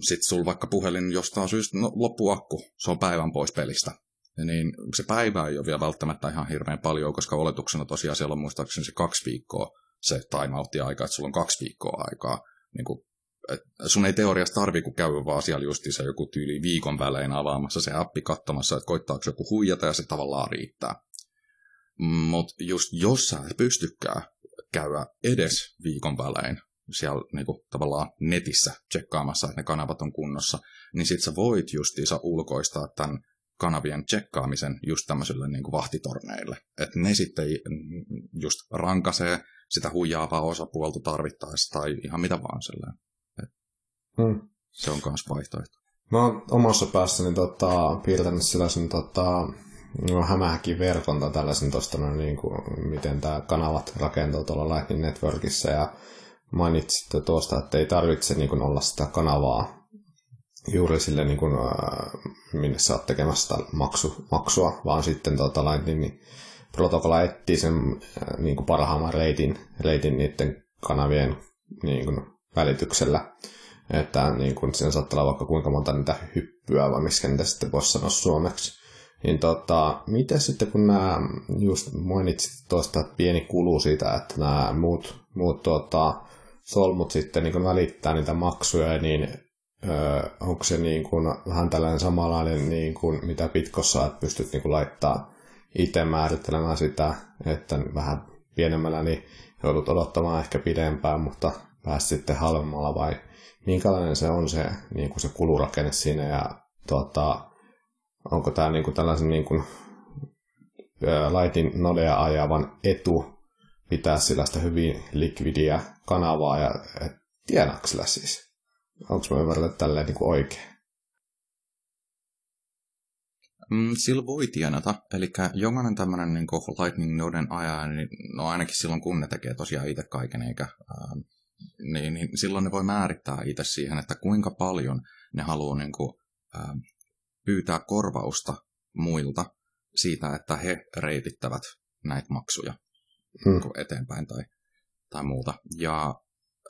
sitten sulla vaikka puhelin jostain syystä no, loppuu akku, se on päivän pois pelistä, niin se päivä ei ole vielä välttämättä ihan hirveän paljon, koska oletuksena tosiaan siellä on muistaakseni se kaksi viikkoa se timeoutti-aika, että sulla on kaksi viikkoa aikaa. Niin kuin, sun ei teoriassa tarvi, kun käy vaan siellä justiinsa joku tyyli viikon välein avaamassa se appi katsomassa, että koittaako joku huijata ja se tavallaan riittää. Mutta just jos sä et pystykään käydä edes viikon välein siellä niinku, tavallaan netissä tsekkaamassa, että ne kanavat on kunnossa, niin sit sä voit justiinsa ulkoistaa tämän kanavien tsekkaamisen just tämmöisille niin kuin vahtitorneille. Että ne sitten just rankasee sitä huijaavaa osapuolta tarvittaessa tai ihan mitä vaan silleen. Hmm. Se on myös vaihtoehto. Mä oon omassa päässäni tota, piirtänyt sellaisen tota, no, hämähäkin verkon tai tällaisen tuosta, no, niin kuin, miten tämä kanavat rakentuu tuolla Lightning Networkissa ja mainitsitte tuosta, että ei tarvitse niin kuin, olla sitä kanavaa juuri sille, niin kuin, äh, minne sä oot tekemässä sitä maksu, maksua, vaan sitten tota, Lightning protokolla etsii sen äh, niin kuin parhaamman reitin, reitin niiden kanavien niin kuin, välityksellä. Että niin kuin, siinä saattaa olla vaikka kuinka monta niitä hyppyä, vai miskä niitä sitten voisi sanoa suomeksi. Niin tota, miten sitten kun nämä, just mainitsit tuosta, pieni kulu siitä, että nämä muut, muut tota, solmut sitten niin välittää niitä maksuja, niin öö, onko se niin kuin vähän tällainen samanlainen niin kuin mitä Bitkossa, että pystyt niin kuin laittaa itse määrittelemään sitä, että vähän pienemmällä niin joudut odottamaan ehkä pidempään, mutta pääst sitten halvemmalla vai minkälainen se on se, niin kuin se kulurakenne siinä ja tota, onko tämä niin kuin tällaisen niin kuin, Lightin nodea ajavan etu pitää sillä sitä hyvin likvidiä kanavaa ja tienaako sillä siis? Onko mä ymmärtänyt tälleen niin kuin oikein? Mm, sillä voi tienata, eli jokainen tämmöinen niin Lightning Noden ajaja, niin no ainakin silloin kun ne tekee tosiaan itse kaiken, eikä, ää, niin, niin silloin ne voi määrittää itse siihen, että kuinka paljon ne haluaa niin kuin, ää, pyytää korvausta muilta siitä, että he reitittävät näitä maksuja hmm. eteenpäin tai, tai muuta. Ja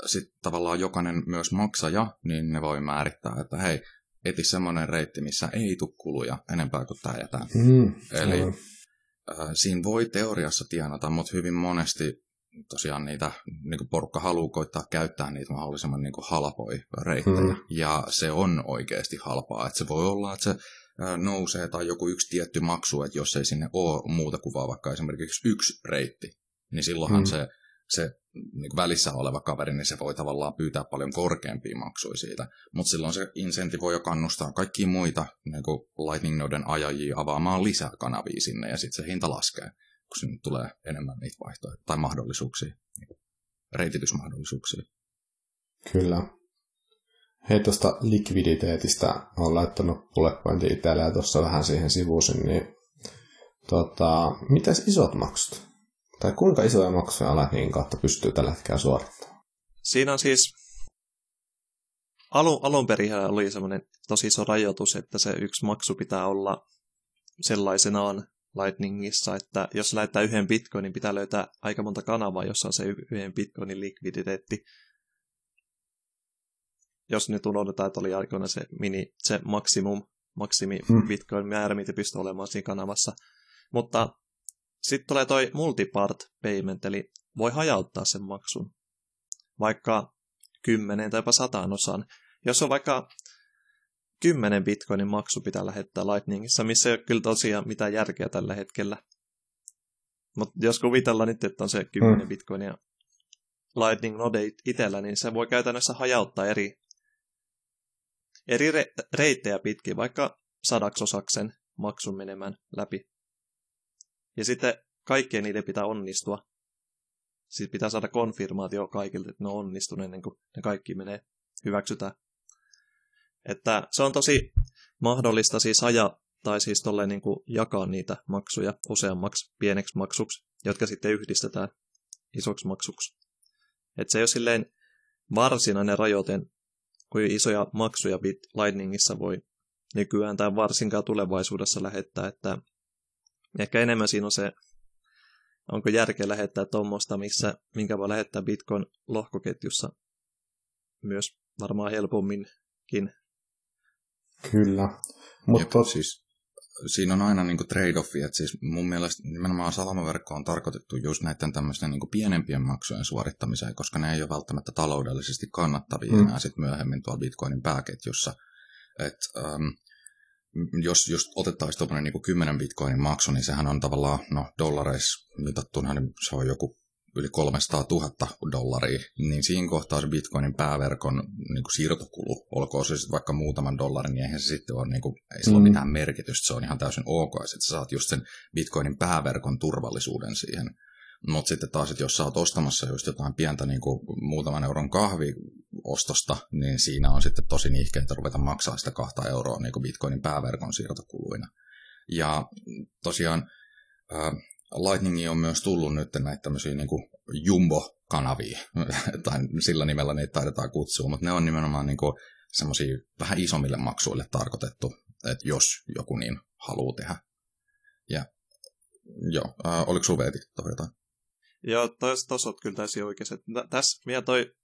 sitten tavallaan jokainen myös maksaja, niin ne voi määrittää, että hei, eti semmoinen reitti, missä ei tule kuluja enempää kuin tämä ja tämä. Mm, Eli äh, siinä voi teoriassa tienata, mutta hyvin monesti tosiaan niitä, niin kuin porukka haluaa koittaa käyttää niitä mahdollisimman niin kuin halpoi reittejä. Mm. Ja se on oikeasti halpaa. Että se voi olla, että se nousee tai joku yksi tietty maksu, että jos ei sinne ole muuta kuvaa, vaikka esimerkiksi yksi reitti, niin silloinhan mm. se se niin kuin välissä oleva kaveri, niin se voi tavallaan pyytää paljon korkeampia maksuja siitä. Mutta silloin se insentivoi jo kannustaa kaikkia muita niin kuin Lightning Noden ajajia avaamaan lisää kanavia sinne, ja sitten se hinta laskee, kun sinne tulee enemmän niitä vaihtoehtoja tai mahdollisuuksia, niin reititysmahdollisuuksia. Kyllä. Hei, tuosta likviditeetistä on laittanut bullet pointin itselle ja tuossa vähän siihen sivusin, niin tota, mitäs isot maksut? Tai kuinka isoja maksuja Lightningin kautta pystyy tällä hetkellä suorittamaan? Siinä on siis alun, alun perin oli semmoinen tosi iso rajoitus, että se yksi maksu pitää olla sellaisenaan Lightningissa, että jos lähettää yhden bitcoinin, niin pitää löytää aika monta kanavaa, jossa on se yhden bitcoinin likviditeetti. Jos nyt unohdetaan, että oli aikoina se, mini, se maksimum, maksimi hmm. bitcoin määrä, mitä pystyy olemaan siinä kanavassa. Mutta sitten tulee toi multipart payment, eli voi hajauttaa sen maksun. Vaikka 10 tai jopa 100 osan. Jos on vaikka 10 bitcoinin maksu pitää lähettää Lightningissa, missä ei ole kyllä tosiaan mitään järkeä tällä hetkellä. Mutta jos kuvitellaan nyt, että on se 10 mm. bitcoinia Lightning Node itsellä, niin se voi käytännössä hajauttaa eri, eri re- reittejä pitkin, vaikka sadaksosaksen maksun menemään läpi. Ja sitten kaikkien niiden pitää onnistua. Sitten pitää saada konfirmaatio kaikilta, että ne on onnistunut ennen kuin ne kaikki menee hyväksytään. Että se on tosi mahdollista siis ajaa tai siis tolleen niin kuin jakaa niitä maksuja useammaksi pieneksi maksuksi, jotka sitten yhdistetään isoksi maksuksi. Että se ei ole silleen varsinainen rajoite, kuin isoja maksuja Lightningissa voi nykyään tai varsinkaan tulevaisuudessa lähettää, että Ehkä enemmän siinä on se, onko järkeä lähettää tuommoista, missä, minkä voi lähettää Bitcoin lohkoketjussa myös varmaan helpomminkin. Kyllä. Mutta siis siinä on aina niin trade-offi, että siis mun mielestä nimenomaan salamaverkko on tarkoitettu just näiden tämmöisten niin pienempien maksujen suorittamiseen, koska ne ei ole välttämättä taloudellisesti kannattavia mm. enää sitten myöhemmin tuolla Bitcoinin pääketjussa. Et, um, jos just otettaisiin tuommoinen niin 10 bitcoinin maksu, niin sehän on tavallaan, no dollareissa mitattuna, niin se on joku yli 300 000 dollaria, niin siinä kohtaa se bitcoinin pääverkon niin kuin siirtokulu, olkoon se sitten vaikka muutaman dollarin, niin eihän se sitten ole, niin kuin, ei sillä mm. ole mitään merkitystä, se on ihan täysin ok, sitten sä saat just sen bitcoinin pääverkon turvallisuuden siihen. Mutta sitten taas, että jos sä oot ostamassa just jotain pientä niin kuin muutaman euron kahviostosta, niin siinä on sitten tosi nihkeitä ruveta maksaa sitä kahta euroa niin kuin bitcoinin pääverkon siirtokuluina. Ja tosiaan Lightning on myös tullut nyt näitä tämmöisiä niin kuin jumbo-kanavia, tai sillä nimellä niitä taidetaan kutsua, mutta ne on nimenomaan niin semmoisia vähän isommille maksuille tarkoitettu, että jos joku niin haluaa tehdä. Ja joo, äh, oliko sinulla jotain? Joo, tuossa olet kyllä täysin oikeassa. Tässä vielä toi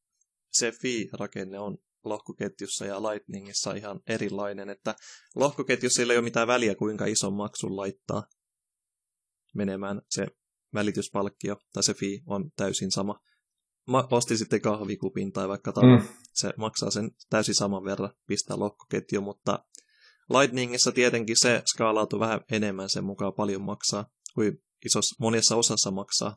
se fee-rakenne on lohkoketjussa ja Lightningissa ihan erilainen, että lohkoketjussa ei ole mitään väliä, kuinka iso maksun laittaa menemään se välityspalkkio tai se fee on täysin sama. Ma- osti sitten kahvikupin tai vaikka talo, mm. se maksaa sen täysin saman verran pistää lohkoketju, mutta Lightningissa tietenkin se skaalautuu vähän enemmän sen mukaan paljon maksaa kuin isos, monessa osassa maksaa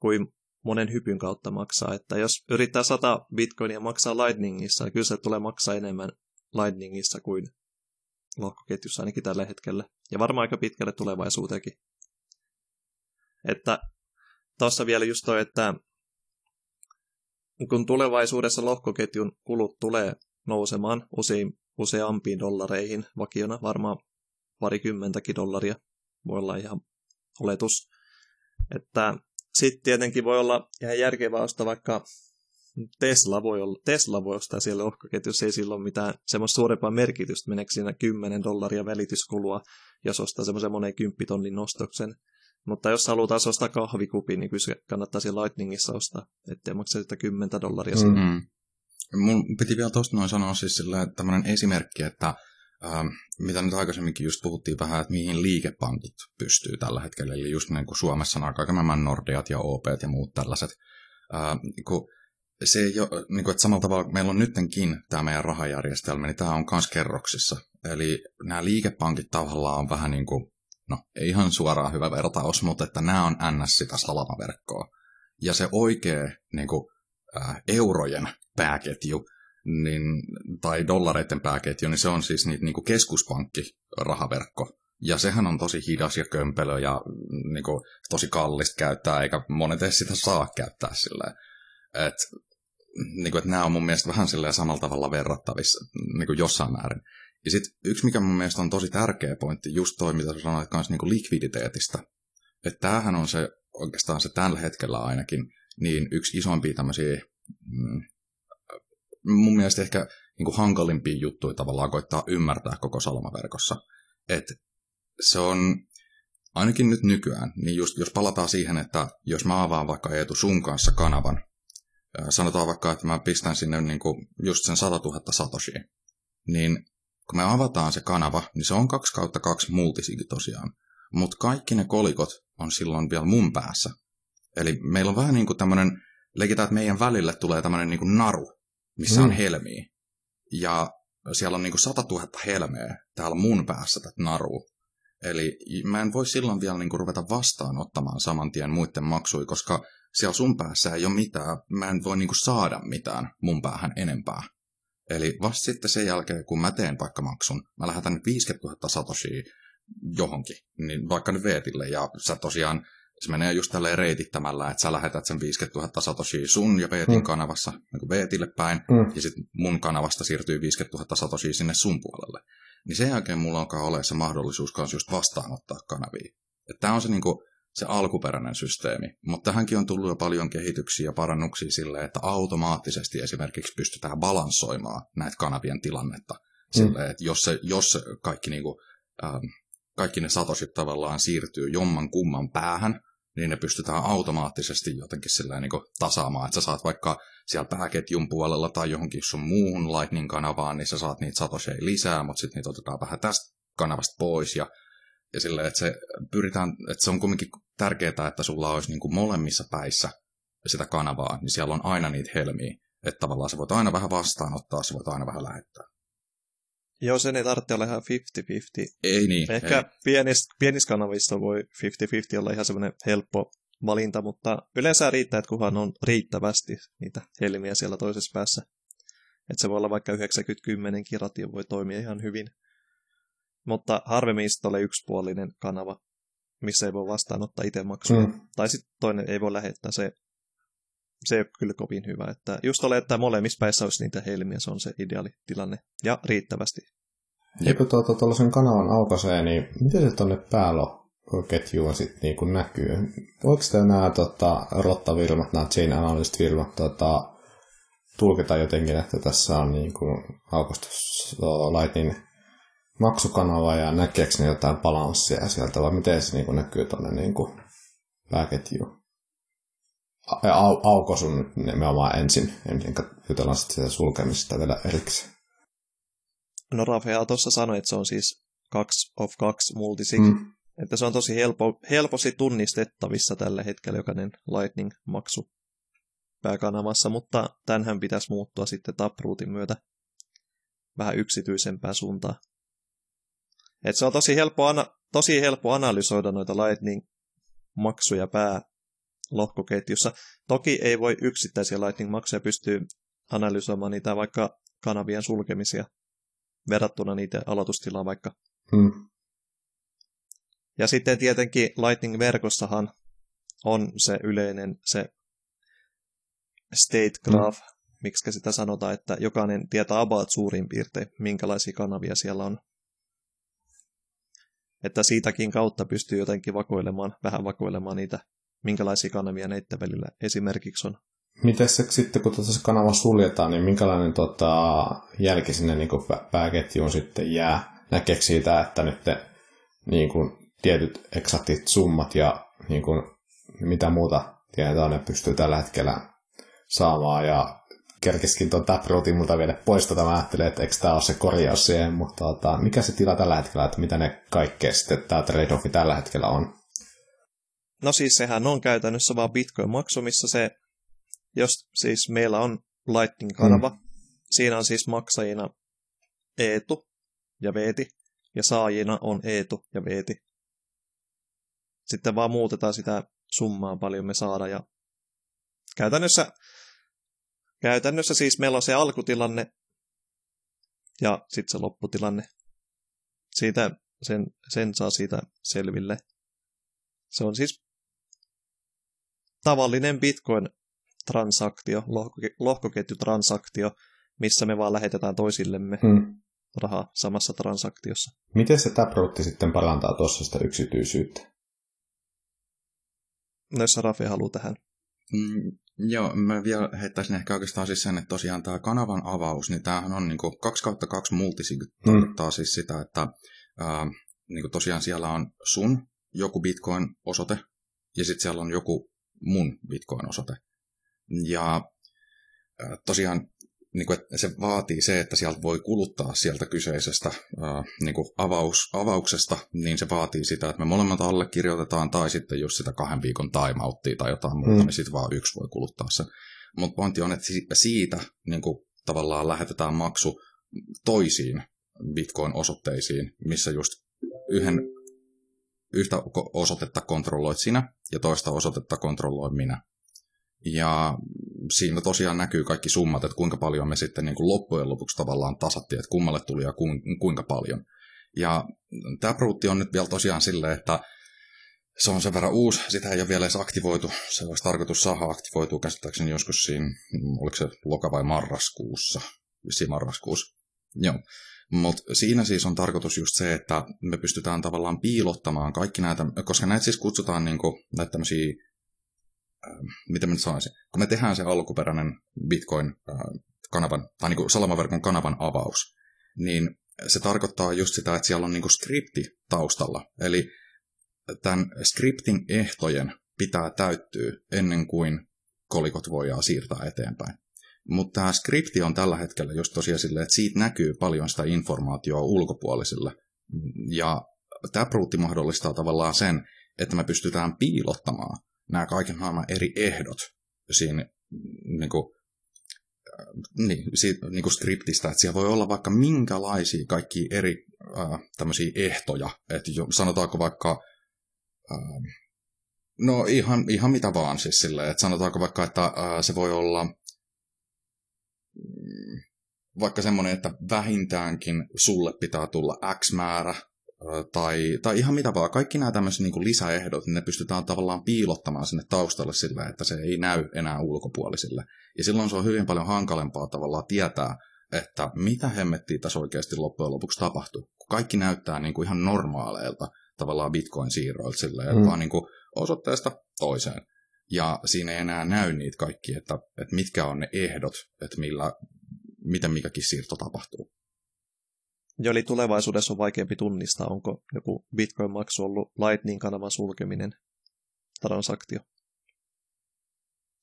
kuin monen hypyn kautta maksaa. Että jos yrittää 100 bitcoinia maksaa Lightningissa, niin kyllä se tulee maksaa enemmän Lightningissa kuin lohkoketjussa ainakin tällä hetkellä. Ja varmaan aika pitkälle tulevaisuuteenkin. Että tuossa vielä just toi, että kun tulevaisuudessa lohkoketjun kulut tulee nousemaan usein, useampiin dollareihin vakiona, varmaan parikymmentäkin dollaria. Voi olla ihan oletus. Että sitten tietenkin voi olla ihan järkevää ostaa vaikka Tesla voi, olla, Tesla voi ostaa siellä lohkoketjussa, ei sillä ole mitään semmoista suurempaa merkitystä, meneekö siinä 10 dollaria välityskulua, jos ostaa semmoisen monen kymppitonnin nostoksen. Mutta jos haluaa taas ostaa kahvikupin, niin kyllä kannattaa siellä Lightningissa ostaa, ettei maksa sitä 10 dollaria. Mm. Mm. Mun piti vielä tuosta noin sanoa siis sillä, tämmöinen esimerkki, että ähm, mitä nyt aikaisemminkin just puhuttiin vähän, että mihin liikepankit pystyy tällä hetkellä, eli just niin kuin Suomessa nämä kaiken Nordeat ja OP ja muut tällaiset, äh, kun se ei ole, niin kuin, että samalla tavalla meillä on nyttenkin tämä meidän rahajärjestelmä, niin tämä on myös kerroksissa. Eli nämä liikepankit tavallaan on vähän niin kuin, no ei ihan suoraan hyvä vertaus, mutta että nämä on ns. sitä salamaverkkoa. Ja se oikea niin kuin, äh, eurojen pääketju, niin, tai dollareiden pääketju, niin se on siis niitä niin kuin keskuspankki-rahaverkko. Ja sehän on tosi hidas ja kömpelö ja niin kuin, tosi kallista käyttää, eikä monet edes sitä saa käyttää silleen. Et, niin kuin, että nämä on mun mielestä vähän samalla tavalla verrattavissa niin kuin jossain määrin. Ja sitten yksi, mikä mun mielestä on tosi tärkeä pointti, just toi, mitä sanoit kanssa niin kuin likviditeetistä. Että tämähän on se oikeastaan se tällä hetkellä ainakin, niin yksi isompia tämmöisiä, mm, mun mielestä ehkä niin kuin hankalimpia juttuja tavallaan koittaa ymmärtää koko salmaverkossa. Että se on ainakin nyt nykyään, niin just jos palataan siihen, että jos mä avaan vaikka Eetu sun kanssa kanavan, sanotaan vaikka, että mä pistän sinne niin kuin just sen 100 000 satoshia, niin kun me avataan se kanava, niin se on 2 kautta 2 multisigi tosiaan. Mutta kaikki ne kolikot on silloin vielä mun päässä. Eli meillä on vähän niin kuin tämmöinen, leikitään, että meidän välille tulee tämmöinen niin kuin naru, missä mm. on helmiä. Ja siellä on niin kuin 100 000 helmeä täällä mun päässä tätä narua. Eli mä en voi silloin vielä niin kuin ruveta vastaanottamaan saman tien muiden maksuja, koska siellä sun päässä ei ole mitään, mä en voi niinku saada mitään mun päähän enempää. Eli vasta sitten sen jälkeen, kun mä teen vaikka maksun, mä lähetän 50 000 satoshia johonkin, niin vaikka nyt Veetille, ja sä tosiaan, se menee just tälleen reitittämällä, että sä lähetät sen 50 000 satoshia sun ja Veetin mm. kanavassa niin Veetille päin, mm. ja sitten mun kanavasta siirtyy 50 000 satoshia sinne sun puolelle. Niin sen jälkeen mulla alkaa olla se mahdollisuus kanssa just vastaanottaa kanavia. Tämä on se niinku, se alkuperäinen systeemi. Mutta tähänkin on tullut jo paljon kehityksiä ja parannuksia sille, että automaattisesti esimerkiksi pystytään balansoimaan näitä kanavien tilannetta. Mm. Sille, että jos, se, jos kaikki, niinku, ähm, kaikki ne satosit tavallaan siirtyy jomman kumman päähän, niin ne pystytään automaattisesti jotenkin silleen niin tasaamaan, että sä saat vaikka siellä pääketjun puolella tai johonkin sun muuhun Lightning-kanavaan, niin sä saat niitä satosei lisää, mutta sitten niitä otetaan vähän tästä kanavasta pois, ja ja silleen, että se pyritään, että se on kuitenkin tärkeää, että sulla olisi niin kuin molemmissa päissä sitä kanavaa, niin siellä on aina niitä helmiä. Että tavallaan se voit aina vähän vastaanottaa, se voit aina vähän lähettää. Joo, sen ei tarvitse olla ihan 50-50. Ei niin. Ehkä ei. Pienissä, pienissä kanavissa voi 50-50 olla ihan semmoinen helppo valinta, mutta yleensä riittää, että kunhan on riittävästi niitä helmiä siellä toisessa päässä. Että se voi olla vaikka 90-10 kiratio voi toimia ihan hyvin. Mutta harvemmin sitten ole yksipuolinen kanava, missä ei voi vastaanottaa itse maksuja. Mm. Tai sitten toinen ei voi lähettää, se, se ei ole kyllä kovin hyvä. Että just ole, että molemmissa päissä olisi niitä helmiä, se on se ideaali tilanne. Ja riittävästi. Kun tuota, tuollaisen kanavan aukaisee, niin miten se tuonne päälo ketjuun sitten niin kuin näkyy? Voiko nämä tota, rottavirmat, nämä chain analyst virmat tota, tulkita jotenkin, että tässä on niin kuin aukastu Lightning maksukanava ja näkeekö ne jotain balanssia sieltä vai miten se niin kuin näkyy tuonne niin pääketjuun? Au, auko sun nimenomaan ensin, ennen kuin jutellaan sitten sitä sulkemisesta vielä erikseen. No Rafael tuossa sanoi, että se on siis 2 of 2 multisig. Mm. Että se on tosi helpo, helposti tunnistettavissa tällä hetkellä jokainen Lightning-maksu pääkanavassa, mutta tänhän pitäisi muuttua sitten Taprootin myötä vähän yksityisempään suuntaan. Et se on tosi helppo, ana- tosi helppo analysoida noita Lightning-maksuja päälohkoketjussa. Toki ei voi yksittäisiä Lightning-maksuja pystyä analysoimaan niitä vaikka kanavien sulkemisia verrattuna niitä aloitustilaan vaikka. Hmm. Ja sitten tietenkin Lightning-verkossahan on se yleinen se state graph, hmm. miksi sitä sanotaan, että jokainen tietää about suurin piirtein, minkälaisia kanavia siellä on että siitäkin kautta pystyy jotenkin vakoilemaan, vähän vakoilemaan niitä, minkälaisia kanavia neitä välillä esimerkiksi on. Miten se sitten, kun se kanava suljetaan, niin minkälainen tota, jälki sinne niin pääketjuun sitten jää? Näkeekö siitä, että nyt niin kuin, tietyt eksaktit summat ja niin kuin, mitä muuta tietoa ne pystyy tällä hetkellä saamaan ja kerkeskin tuon taprootin multa viedä pois, tota mä ajattelin, että eikö tämä ole se korjaus siihen, mutta tota, mikä se tila tällä hetkellä, että mitä ne kaikkea sitten tämä trade tällä hetkellä on? No siis sehän on käytännössä vaan Bitcoin-maksu, missä se, jos siis meillä on Lightning-kanava, mm. siinä on siis maksajina Eetu ja Veeti, ja saajina on Eetu ja Veeti. Sitten vaan muutetaan sitä summaa paljon me saada, ja käytännössä Käytännössä siis meillä on se alkutilanne ja sitten se lopputilanne. Siitä, sen, sen saa siitä selville. Se on siis tavallinen Bitcoin-transaktio, lohkoketjutransaktio, missä me vaan lähetetään toisillemme hmm. rahaa samassa transaktiossa. Miten se Taproot sitten parantaa tuossa sitä yksityisyyttä? No jos Rafi haluaa tähän. Mm, Joo, mä vielä heittäisin ehkä oikeastaan siis sen, että tosiaan tämä kanavan avaus, niin tämähän on niin 2 kautta 2 multisig, mm. tarkoittaa siis sitä, että ää, niin tosiaan siellä on sun joku bitcoin-osoite, ja sitten siellä on joku mun bitcoin-osoite. Ja ää, tosiaan niin kuin, että se vaatii se, että sieltä voi kuluttaa sieltä kyseisestä ää, niin kuin avaus, avauksesta, niin se vaatii sitä, että me molemmat allekirjoitetaan, tai sitten just sitä kahden viikon timeouttia tai jotain muuta, mm. niin sitten vaan yksi voi kuluttaa sen. Mutta pointti on, että siitä niin kuin, tavallaan lähetetään maksu toisiin Bitcoin-osoitteisiin, missä just yhden, yhtä osoitetta kontrolloit sinä ja toista osoitetta kontrolloin minä. Ja siinä tosiaan näkyy kaikki summat, että kuinka paljon me sitten niin kuin loppujen lopuksi tavallaan tasattiin, että kummalle tuli ja kuinka paljon. Ja tämä pruutti on nyt vielä tosiaan silleen, että se on sen verran uusi, sitä ei ole vielä edes aktivoitu. Se olisi tarkoitus saada aktivoitua käsittääkseni joskus siinä, oliko se loka- vai marraskuussa, vissiin marraskuussa. Joo. Mutta siinä siis on tarkoitus just se, että me pystytään tavallaan piilottamaan kaikki näitä, koska näitä siis kutsutaan niinku, näitä tämmöisiä Ähm, mitä mä nyt sanoisin, kun me tehdään se alkuperäinen Bitcoin-kanavan, äh, tai niin kuin salamaverkon kanavan avaus, niin se tarkoittaa just sitä, että siellä on niin kuin skripti taustalla. Eli tämän scriptin ehtojen pitää täyttyä ennen kuin kolikot voidaan siirtää eteenpäin. Mutta tämä skripti on tällä hetkellä just tosiaan silleen, että siitä näkyy paljon sitä informaatiota ulkopuolisille. Ja tämä pruutti mahdollistaa tavallaan sen, että me pystytään piilottamaan nämä kaiken maailman eri ehdot siinä niin kuin, äh, niin, siitä, niin kuin skriptistä, että siellä voi olla vaikka minkälaisia kaikki eri äh, tämmöisiä ehtoja, että jo, sanotaanko vaikka, äh, no ihan, ihan mitä vaan siis silleen, että sanotaanko vaikka, että äh, se voi olla mm, vaikka semmoinen, että vähintäänkin sulle pitää tulla X määrä tai, tai ihan mitä vaan. Kaikki nämä tämmöiset niin lisäehdot, niin ne pystytään tavallaan piilottamaan sinne taustalle sillä, että se ei näy enää ulkopuolisille. Ja silloin se on hyvin paljon hankalempaa tavallaan tietää, että mitä hemmettiä tässä oikeasti loppujen lopuksi tapahtuu. Kun kaikki näyttää niin kuin ihan normaaleilta tavallaan bitcoin-siirroilta silleen, mm. vaan niin kuin osoitteesta toiseen. Ja siinä ei enää näy niitä kaikki, että, että mitkä on ne ehdot, että millä, miten mikäkin siirto tapahtuu. Eli tulevaisuudessa on vaikeampi tunnistaa, onko joku Bitcoin-maksu ollut Lightning-kanavan sulkeminen transaktio.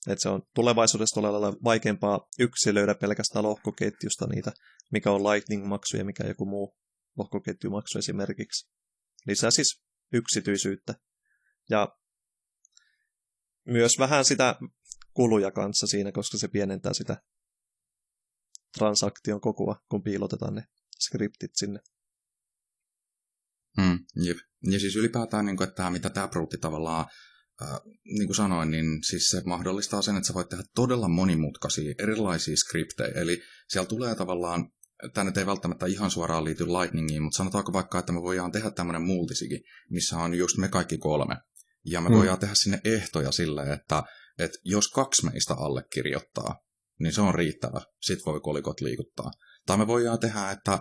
Et se on tulevaisuudessa todella vaikeampaa yksilöidä pelkästään lohkoketjusta niitä, mikä on Lightning-maksu ja mikä joku muu lohkoketjumaksu esimerkiksi. Lisää siis yksityisyyttä. Ja myös vähän sitä kuluja kanssa siinä, koska se pienentää sitä transaktion kokoa, kun piilotetaan ne skriptit sinne. Mm, jep. Ja siis ylipäätään, niin kuin, että tämä, mitä tämä pruutti tavallaan, äh, niin kuin sanoin, niin siis se mahdollistaa sen, että sä voit tehdä todella monimutkaisia erilaisia skriptejä. Eli siellä tulee tavallaan, tämä nyt ei välttämättä ihan suoraan liity Lightningiin, mutta sanotaanko vaikka, että me voidaan tehdä tämmöinen multisigi, missä on just me kaikki kolme. Ja me mm. voidaan tehdä sinne ehtoja sille, että, että jos kaksi meistä allekirjoittaa, niin se on riittävä. Sitten voi kolikot liikuttaa. Tai me voidaan tehdä, että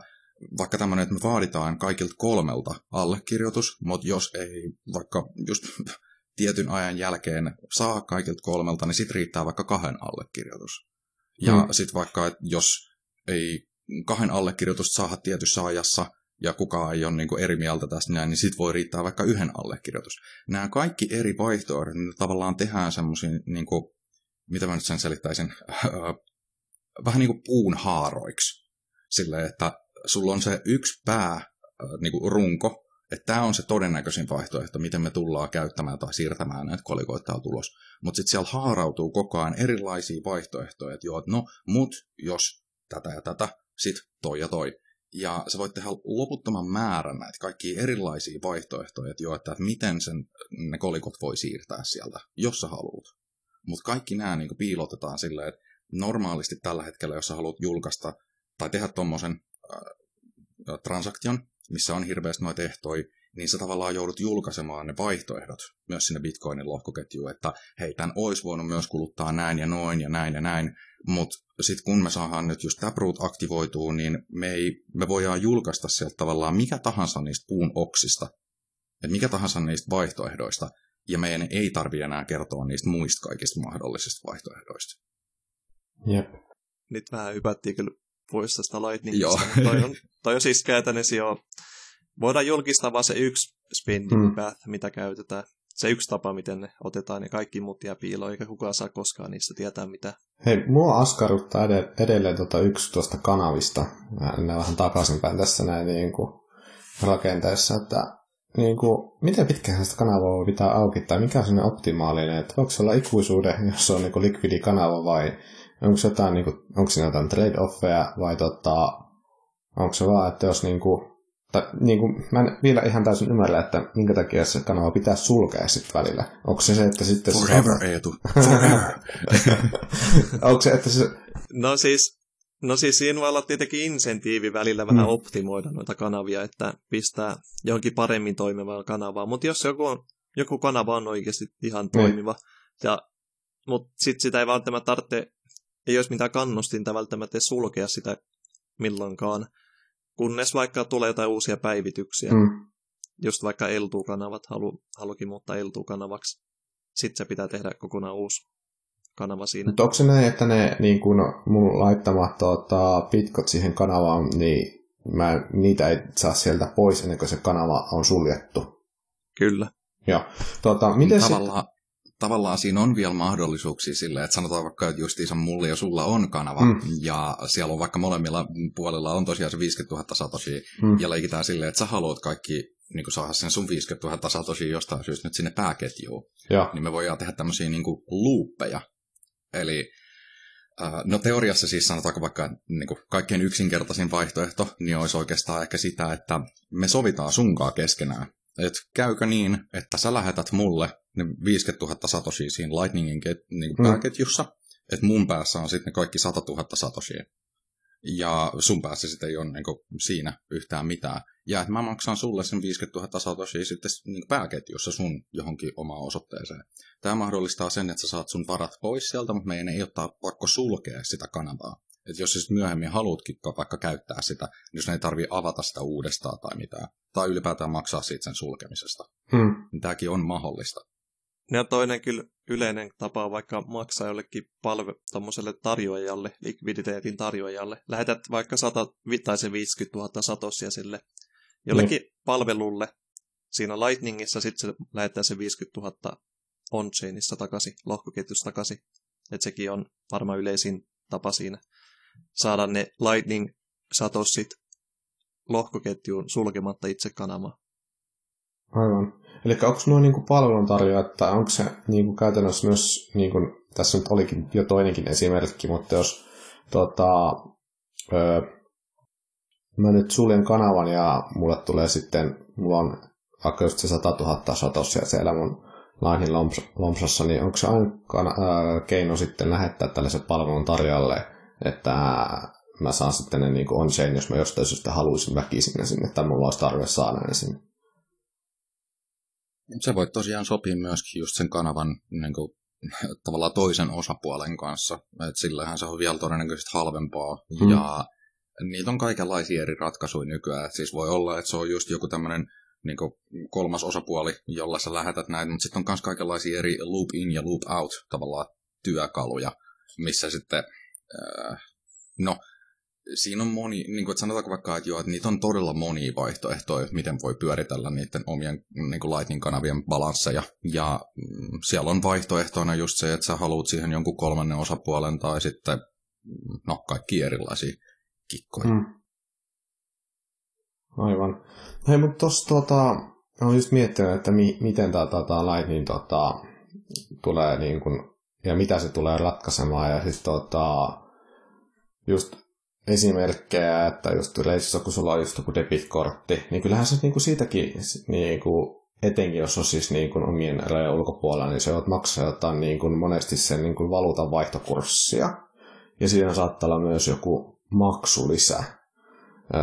vaikka tämmöinen, että me vaaditaan kaikilta kolmelta allekirjoitus, mutta jos ei vaikka just tietyn ajan jälkeen saa kaikilta kolmelta, niin sitten riittää vaikka kahden allekirjoitus. Ja mm. sitten vaikka, että jos ei kahden allekirjoitusta saada tietyssä ajassa, ja kukaan ei ole niin eri mieltä tästä näin, niin sitten voi riittää vaikka yhden allekirjoitus. Nämä kaikki eri vaihtoehdot, niin tavallaan tehdään semmoisia, niin kuin, mitä mä nyt sen selittäisin, vähän niin kuin puun haaroiksi. Silleen, että sulla on se yksi pää, niin kuin runko, että tämä on se todennäköisin vaihtoehto, miten me tullaan käyttämään tai siirtämään näitä kolikoita tulos. Mutta sitten siellä haarautuu koko ajan erilaisia vaihtoehtoja, että joo, no, mut jos tätä ja tätä, sit toi ja toi. Ja sä voit tehdä loputtoman määrän näitä kaikkia erilaisia vaihtoehtoja, että, joo, että miten sen, ne kolikot voi siirtää sieltä, jos sä haluat. Mutta kaikki nämä niin piilotetaan silleen, että normaalisti tällä hetkellä, jos sä haluat julkaista tai tehdä tuommoisen äh, transaktion, missä on hirveästi noita ehtoja, niin sä tavallaan joudut julkaisemaan ne vaihtoehdot myös sinne Bitcoinin lohkoketjuun, että hei, tämän olisi voinut myös kuluttaa näin ja noin ja näin ja näin, mutta sitten kun me saadaan nyt just Taproot aktivoituu, niin me, ei, me voidaan julkaista sieltä tavallaan mikä tahansa niistä puun oksista, että mikä tahansa niistä vaihtoehdoista, ja meidän ei tarvi enää kertoa niistä muista kaikista mahdollisista vaihtoehdoista. Jep. Nyt vähän hypättiin kyllä pois tästä Lightningista. Joo. toi, on, toi on siis käytännössä jo, voidaan julkistaa vain se yksi spending hmm. path, mitä käytetään. Se yksi tapa, miten ne otetaan, ja kaikki muut jää piiloon, eikä kukaan saa koskaan niistä tietää mitä. Hei, mua askarruttaa edelleen tuota yksi tuosta kanavista. Mä vähän takaisinpäin tässä näin niin kuin rakenteessa, että niin kuin, miten pitkään sitä kanavaa voi pitää auki, tai mikä on sinne optimaalinen, että voiko se olla ikuisuuden, jos se on niin likvidi kanava, vai onko, se jotain, niin kuin, onko siinä jotain trade-offeja, vai tota, onko se vaan, että jos niin kuin, tai, niin kuin, mä en vielä ihan täysin ymmärrä, että minkä takia se kanava pitää sulkea sitten välillä. Onko se se, että sitten... Forever, se Eetu. Forever. onko se, että se... No siis, No siis siinä voi olla tietenkin insentiivi välillä vähän mm. optimoida noita kanavia, että pistää johonkin paremmin toimivaa kanavaa. Mutta jos joku, on, joku kanava on oikeasti ihan mm. toimiva, ja, mutta sitten sitä ei välttämättä tarvitse, ei olisi mitään kannustinta välttämättä sulkea sitä milloinkaan, kunnes vaikka tulee jotain uusia päivityksiä. Mm. Just vaikka Eltu-kanavat halu, halukin muuttaa Eltu-kanavaksi. Sitten se pitää tehdä kokonaan uusi kanava siinä. Mutta onko se näin, että ne niin kun mun laittamat tota, pitkot siihen kanavaan, niin mä, niitä ei saa sieltä pois ennen kuin se kanava on suljettu? Kyllä. Joo. Tota, miten tavallaan, se... tavallaan siinä on vielä mahdollisuuksia sille, että sanotaan vaikka, että justiinsa mulla ja sulla on kanava, mm. ja siellä on vaikka molemmilla puolilla on tosiaan se 50 000 satoshi, mm. ja leikitään silleen, että sä haluat kaikki niin kuin saada sen sun 50 000 satoshi jostain syystä nyt sinne pääketjuun, ja. niin me voidaan tehdä tämmöisiä niin kuin luuppeja, Eli no teoriassa siis sanotaanko vaikka niin kuin kaikkein yksinkertaisin vaihtoehto, niin olisi oikeastaan ehkä sitä, että me sovitaan sunkaa keskenään. Et käykö niin, että sä lähetät mulle ne 50 000 satoshia siinä Lightningin ket, niin mm. pääketjussa, että mun päässä on sitten ne kaikki 100 000 satoshia ja sun päässä sitten ei ole niin kuin, siinä yhtään mitään. Ja että mä maksan sulle sen 50 000 satoshia sitten niin pääketjussa sun johonkin omaan osoitteeseen. Tämä mahdollistaa sen, että sä saat sun varat pois sieltä, mutta meidän ei ottaa pakko sulkea sitä kanavaa. Että jos sä myöhemmin haluatkin vaikka käyttää sitä, niin jos ne ei tarvi avata sitä uudestaan tai mitään, tai ylipäätään maksaa siitä sen sulkemisesta, hmm. niin tämäkin on mahdollista. Ja toinen kyllä yleinen tapa on vaikka maksaa jollekin palve tommoselle tarjoajalle, likviditeetin tarjoajalle. Lähetät vaikka 100 tai se 50 000 satosia sille jollekin mm. palvelulle siinä Lightningissa, sitten se lähettää se 50 000 on-chainissa takaisin, lohkoketjussa takaisin. Että sekin on varmaan yleisin tapa siinä saada ne Lightning-satossit lohkoketjuun sulkematta itse kanavaa. Aivan. Eli onko nuo niin palveluntarjoajat, tai onko se niin kuin käytännössä myös, niin kuin, tässä nyt olikin jo toinenkin esimerkki, mutta jos tota, öö, mä nyt suljen kanavan ja mulle tulee sitten, mulla on vaikka just se 100 000 satosia siellä mun lainin lompsassa, niin onko se aina öö, keino sitten lähettää tällaisen palvelun tarjoajalle, että mä saan sitten ne niin on-chain, jos mä jostain syystä haluaisin väkisin ne sinne, tai mulla olisi tarve saada ne sinne. Se voi tosiaan sopia myöskin just sen kanavan niin kuin, tavallaan toisen osapuolen kanssa. Et sillähän se on vielä todennäköisesti halvempaa. Mm. Ja niitä on kaikenlaisia eri ratkaisuja nykyään. Et siis voi olla, että se on just joku tämmöinen niin kolmas osapuoli, jolla sä lähetät näitä, mutta sitten on myös kaikenlaisia eri loop in ja loop out tavallaan työkaluja, missä sitten, äh, no, siinä on moni, niin kuin, että sanotaanko vaikka, että, joo, että niitä on todella monia vaihtoehtoja, miten voi pyöritellä niiden omien niin kuin Lightning-kanavien balansseja. Ja mm, siellä on vaihtoehtoina just se, että sä haluat siihen jonkun kolmannen osapuolen tai sitten, mm, no, kaikki erilaisia kikkoja. Mm. Aivan. Hei, mutta tuossa tota, olen just miettinyt, että mi- miten tämä tota, Lightning tota, tulee niin kun, ja mitä se tulee ratkaisemaan. Ja siis tota, just esimerkkejä, että just yleisössä, kun sulla on just joku debitkortti, niin kyllähän se niin kuin siitäkin, niin kuin, etenkin jos on siis kuin omien rajojen ulkopuolella, niin se on maksaa jotain kuin monesti sen niin kuin valuutan vaihtokurssia. Ja siinä saattaa olla myös joku maksulisä,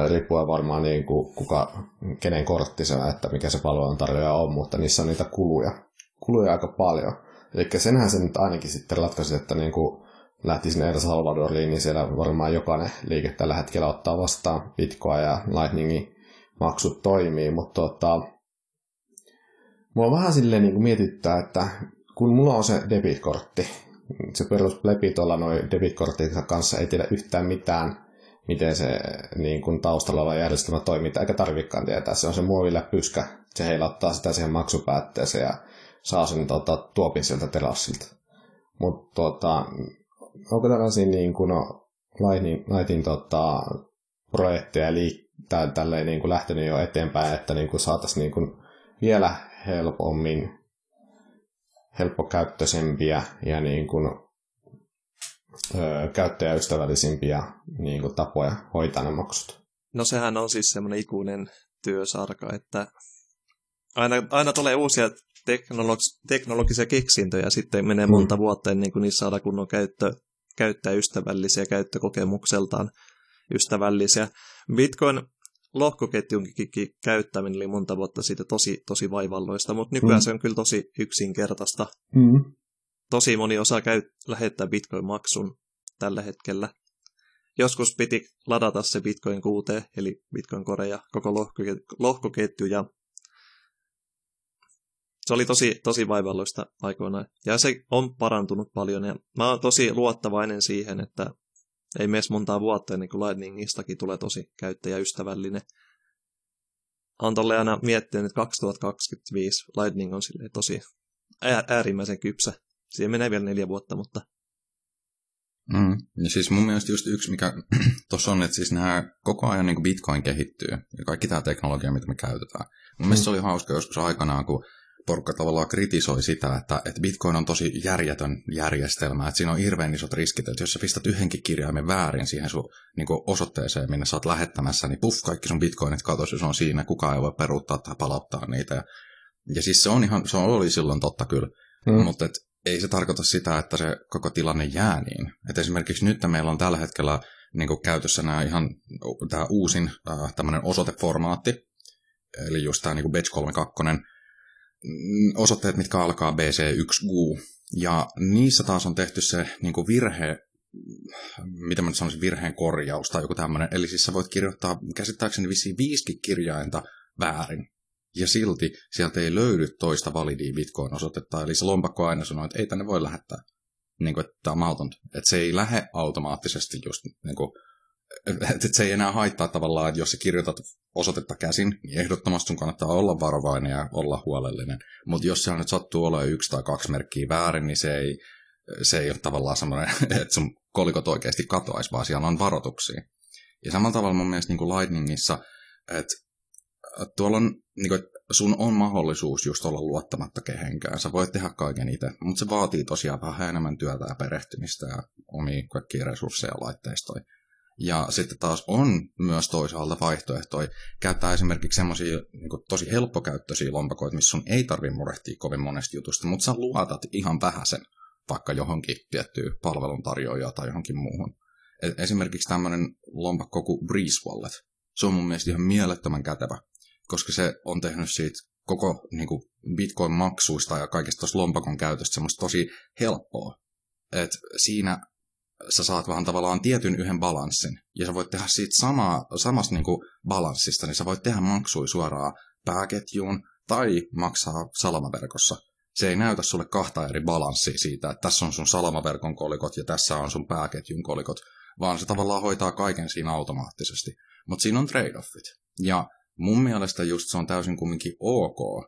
riippuen varmaan niin kuin kuka, kenen kortti se että mikä se palveluntarjoaja on, mutta niissä on niitä kuluja, kuluja aika paljon. Eli senhän se nyt ainakin sitten ratkaisi, että niin kuin lähti sinne El Salvadoriin, niin siellä varmaan jokainen liike tällä hetkellä ottaa vastaan Bitcoin ja Lightningin maksut toimii, mutta tota, mulla vähän silleen niin kuin mietittää, että kun mulla on se debitkortti, se perus lepi tuolla noin debitkortin kanssa ei tiedä yhtään mitään, miten se niin kuin taustalla oleva järjestelmä toimii, eikä tarvikaan tietää. Se on se muoviläpyskä, se heilauttaa sitä siihen maksupäätteeseen ja saa sen tota, tuopin sieltä terassilta. Mutta tota, onko tällaisia niin kuin, no, Lightin, Lightin tota, projekteja liittää tälleen niin kuin lähtenyt jo eteenpäin, että niin kuin saataisiin niin kuin vielä helpommin helppokäyttöisempiä ja niin kuin, ö, käyttäjäystävällisimpiä niin kuin, tapoja hoitaa ne maksut. No sehän on siis semmoinen ikuinen työsarka, että aina, aina tulee uusia teknologis- teknologisia keksintöjä ja sitten menee monta mm. vuotta ennen kuin niissä saadaan kunnon käyttö, käyttäjäystävällisiä, käyttökokemukseltaan ystävällisiä. Bitcoin lohkoketjunkin käyttäminen oli monta vuotta siitä tosi, tosi vaivalloista, mutta nykyään mm. se on kyllä tosi yksinkertaista. Mm. Tosi moni osaa käy, lähettää Bitcoin-maksun tällä hetkellä. Joskus piti ladata se Bitcoin QT, eli Bitcoin Core ja koko lohkoketju, ja se oli tosi, tosi vaivalloista aikoinaan. Ja se on parantunut paljon. Ja mä oon tosi luottavainen siihen, että ei mene montaa vuotta ennen kuin Lightningistakin tulee tosi käyttäjäystävällinen. Olen tolle aina miettinyt, että 2025 Lightning on tosi äärimmäisen kypsä. Siihen menee vielä neljä vuotta, mutta... Mm. Ja siis mun mielestä just yksi, mikä tuossa on, että siis nämä koko ajan niin Bitcoin kehittyy ja kaikki tämä teknologia, mitä me käytetään. Mun mm. mielestä se oli hauska joskus aikanaan, kun porukka tavallaan kritisoi sitä, että, että Bitcoin on tosi järjetön järjestelmä, että siinä on hirveän isot riskit, että jos sä pistät yhdenkin kirjaimen väärin siihen sun niin osoitteeseen, minne sä oot lähettämässä, niin puff, kaikki sun bitcoinit katosi, se on siinä, kukaan ei voi peruuttaa tai palauttaa niitä. Ja, ja siis se on ihan, se oli silloin totta kyllä, mm. mutta et, ei se tarkoita sitä, että se koko tilanne jää niin. Et esimerkiksi nyt meillä on tällä hetkellä niin käytössä nämä ihan tämä uusin äh, tämmöinen osoiteformaatti, eli just tämä niin Batch 32, Mm, osoitteet, mitkä alkaa BC1U. Ja niissä taas on tehty se niin kuin virhe, mitä mä nyt sanoisin, virheen korjaus tai joku tämmöinen. Eli siis sä voit kirjoittaa käsittääkseni vissiin viisikin kirjainta väärin. Ja silti sieltä ei löydy toista validia Bitcoin-osoitetta. Eli se lompakko aina sanoo, että ei tänne voi lähettää. Niin kuin, että tämä on mahdotonta. Että se ei lähde automaattisesti just niin kuin, että se ei enää haittaa tavallaan, että jos sä kirjoitat osoitetta käsin, niin ehdottomasti sun kannattaa olla varovainen ja olla huolellinen. Mutta jos se nyt sattuu olemaan yksi tai kaksi merkkiä väärin, niin se ei, se ei ole tavallaan semmoinen, että sun kolikot oikeasti katoaisi, vaan siellä on varoituksia. Ja samalla tavalla mun mielestä niin kuin Lightningissa, että tuolla on, niin kuin, sun on mahdollisuus just olla luottamatta kehenkään. Sä voit tehdä kaiken itse, mutta se vaatii tosiaan vähän enemmän työtä ja perehtymistä ja omia kaikkia resursseja ja laitteistoja. Ja sitten taas on myös toisaalta vaihtoehtoja käyttää esimerkiksi semmoisia niin tosi helppokäyttöisiä lompakoita, missä sun ei tarvitse murehtia kovin monesta jutusta, mutta sä luotat ihan vähäsen vaikka johonkin tiettyyn palveluntarjoajaan tai johonkin muuhun. Et esimerkiksi tämmöinen lompakko kuin Breeze Wallet, se on mun mielestä ihan mielettömän kätevä, koska se on tehnyt siitä koko niin kuin Bitcoin-maksuista ja kaikesta tuosta lompakon käytöstä semmoista tosi helppoa. Et siinä sä saat vähän tavallaan tietyn yhden balanssin, ja sä voit tehdä siitä samaa, samasta niin kuin balanssista, niin sä voit tehdä maksui suoraan pääketjuun tai maksaa salamaverkossa. Se ei näytä sulle kahta eri balanssia siitä, että tässä on sun salamaverkon kolikot ja tässä on sun pääketjun kolikot, vaan se tavallaan hoitaa kaiken siinä automaattisesti. Mutta siinä on trade-offit. Ja mun mielestä just se on täysin kumminkin ok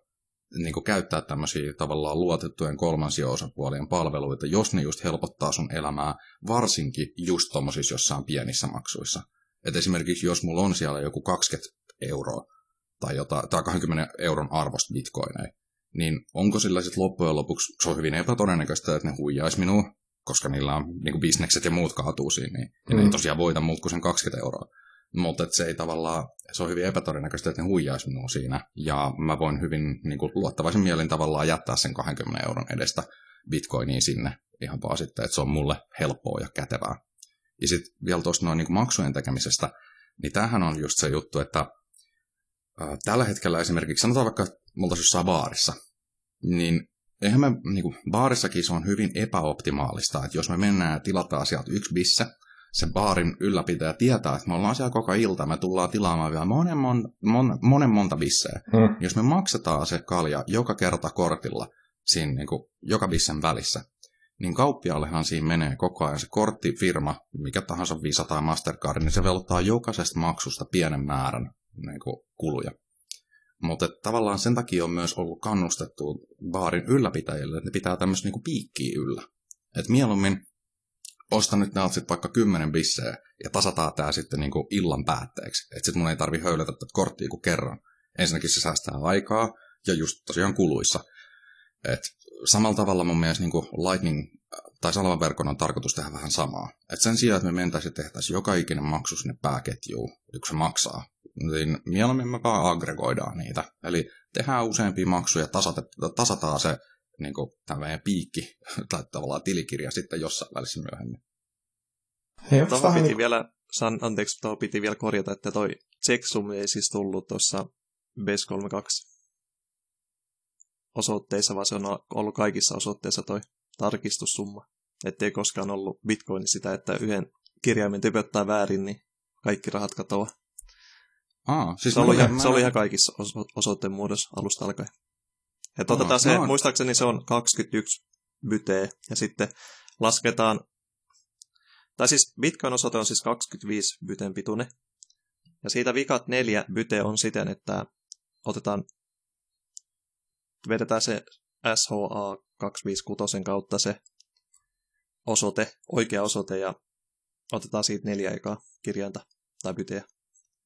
niin kuin käyttää tämmöisiä tavallaan luotettujen kolmansien osapuolien palveluita, jos ne just helpottaa sun elämää, varsinkin just tommosissa jossain pienissä maksuissa. Et esimerkiksi jos mulla on siellä joku 20 euroa tai, jota, tai 20 euron arvosta bitcoineja, niin onko sillä sitten loppujen lopuksi, se on hyvin epätodennäköistä, että ne huijaisi minua, koska niillä on niin bisnekset ja muut kaatuu siinä, niin mm. ne ei tosiaan voita muut kuin sen 20 euroa. Mutta se ei tavallaan, se on hyvin epätodennäköistä, että ne huijaisi minua siinä. Ja mä voin hyvin niin kuin, luottavaisen mielin tavallaan jättää sen 20 euron edestä bitcoiniin sinne ihan vaan sitten, että se on mulle helppoa ja kätevää. Ja sitten vielä tuosta noin niin maksujen tekemisestä, niin tämähän on just se juttu, että ää, tällä hetkellä esimerkiksi, sanotaan vaikka multa jossain baarissa, niin eihän me, niin kuin, baarissakin se on hyvin epäoptimaalista, että jos me mennään ja tilataan sieltä yksi bisse, se baarin ylläpitäjä tietää, että me ollaan siellä koko ilta, me tullaan tilaamaan vielä monen, mon, mon, monen monta bissejä. Mm. Jos me maksetaan se kalja joka kerta kortilla, siinä niin kuin, joka bissen välissä, niin kauppiaallehan siinä menee koko ajan se korttifirma, mikä tahansa Visa tai Mastercard, niin se velottaa jokaisesta maksusta pienen määrän niin kuin, kuluja. Mutta tavallaan sen takia on myös ollut kannustettu baarin ylläpitäjille, että ne pitää tämmöistä niinku piikkiä yllä. Et mieluummin osta nyt näiltä sitten vaikka kymmenen bissejä ja tasataan tämä sitten niinku illan päätteeksi. Että sitten mun ei tarvi höylätä tätä korttia kuin kerran. Ensinnäkin se säästää aikaa ja just tosiaan kuluissa. Et samalla tavalla mun mielestä niinku Lightning tai salamaverkon on tarkoitus tehdä vähän samaa. Et sen sijaan, että me mentäisiin tehtäisiin joka ikinen maksu sinne pääketjuun, yksi se maksaa, niin mieluummin me vaan aggregoidaan niitä. Eli tehdään useampia maksuja, tasataan se niin kuin, tämmöinen piikki tai tavallaan tilikirja sitten jossain välissä myöhemmin. Hei, tuohon piti niin... vielä, san, anteeksi, tuohon piti vielä korjata, että toi checksum ei siis tullut tuossa BES32 osoitteissa, vaan se on ollut kaikissa osoitteissa toi tarkistussumma. Ettei koskaan ollut bitcoin sitä, että yhden kirjaimen typöttää väärin, niin kaikki rahat katoaa. Aa, siis se, oli ihan, se oli ihan kaikissa osoitteen muodossa alusta alkaen. Ja otetaan no, se, no. muistaakseni se on 21 byteä, ja sitten lasketaan, tai siis Bitcoin-osoite on siis 25 byteen pituinen, ja siitä vikat neljä byte on siten, että otetaan, vedetään se SHA 256 kautta se osoite, oikea osoite, ja otetaan siitä neljä ekaa kirjainta tai byteä.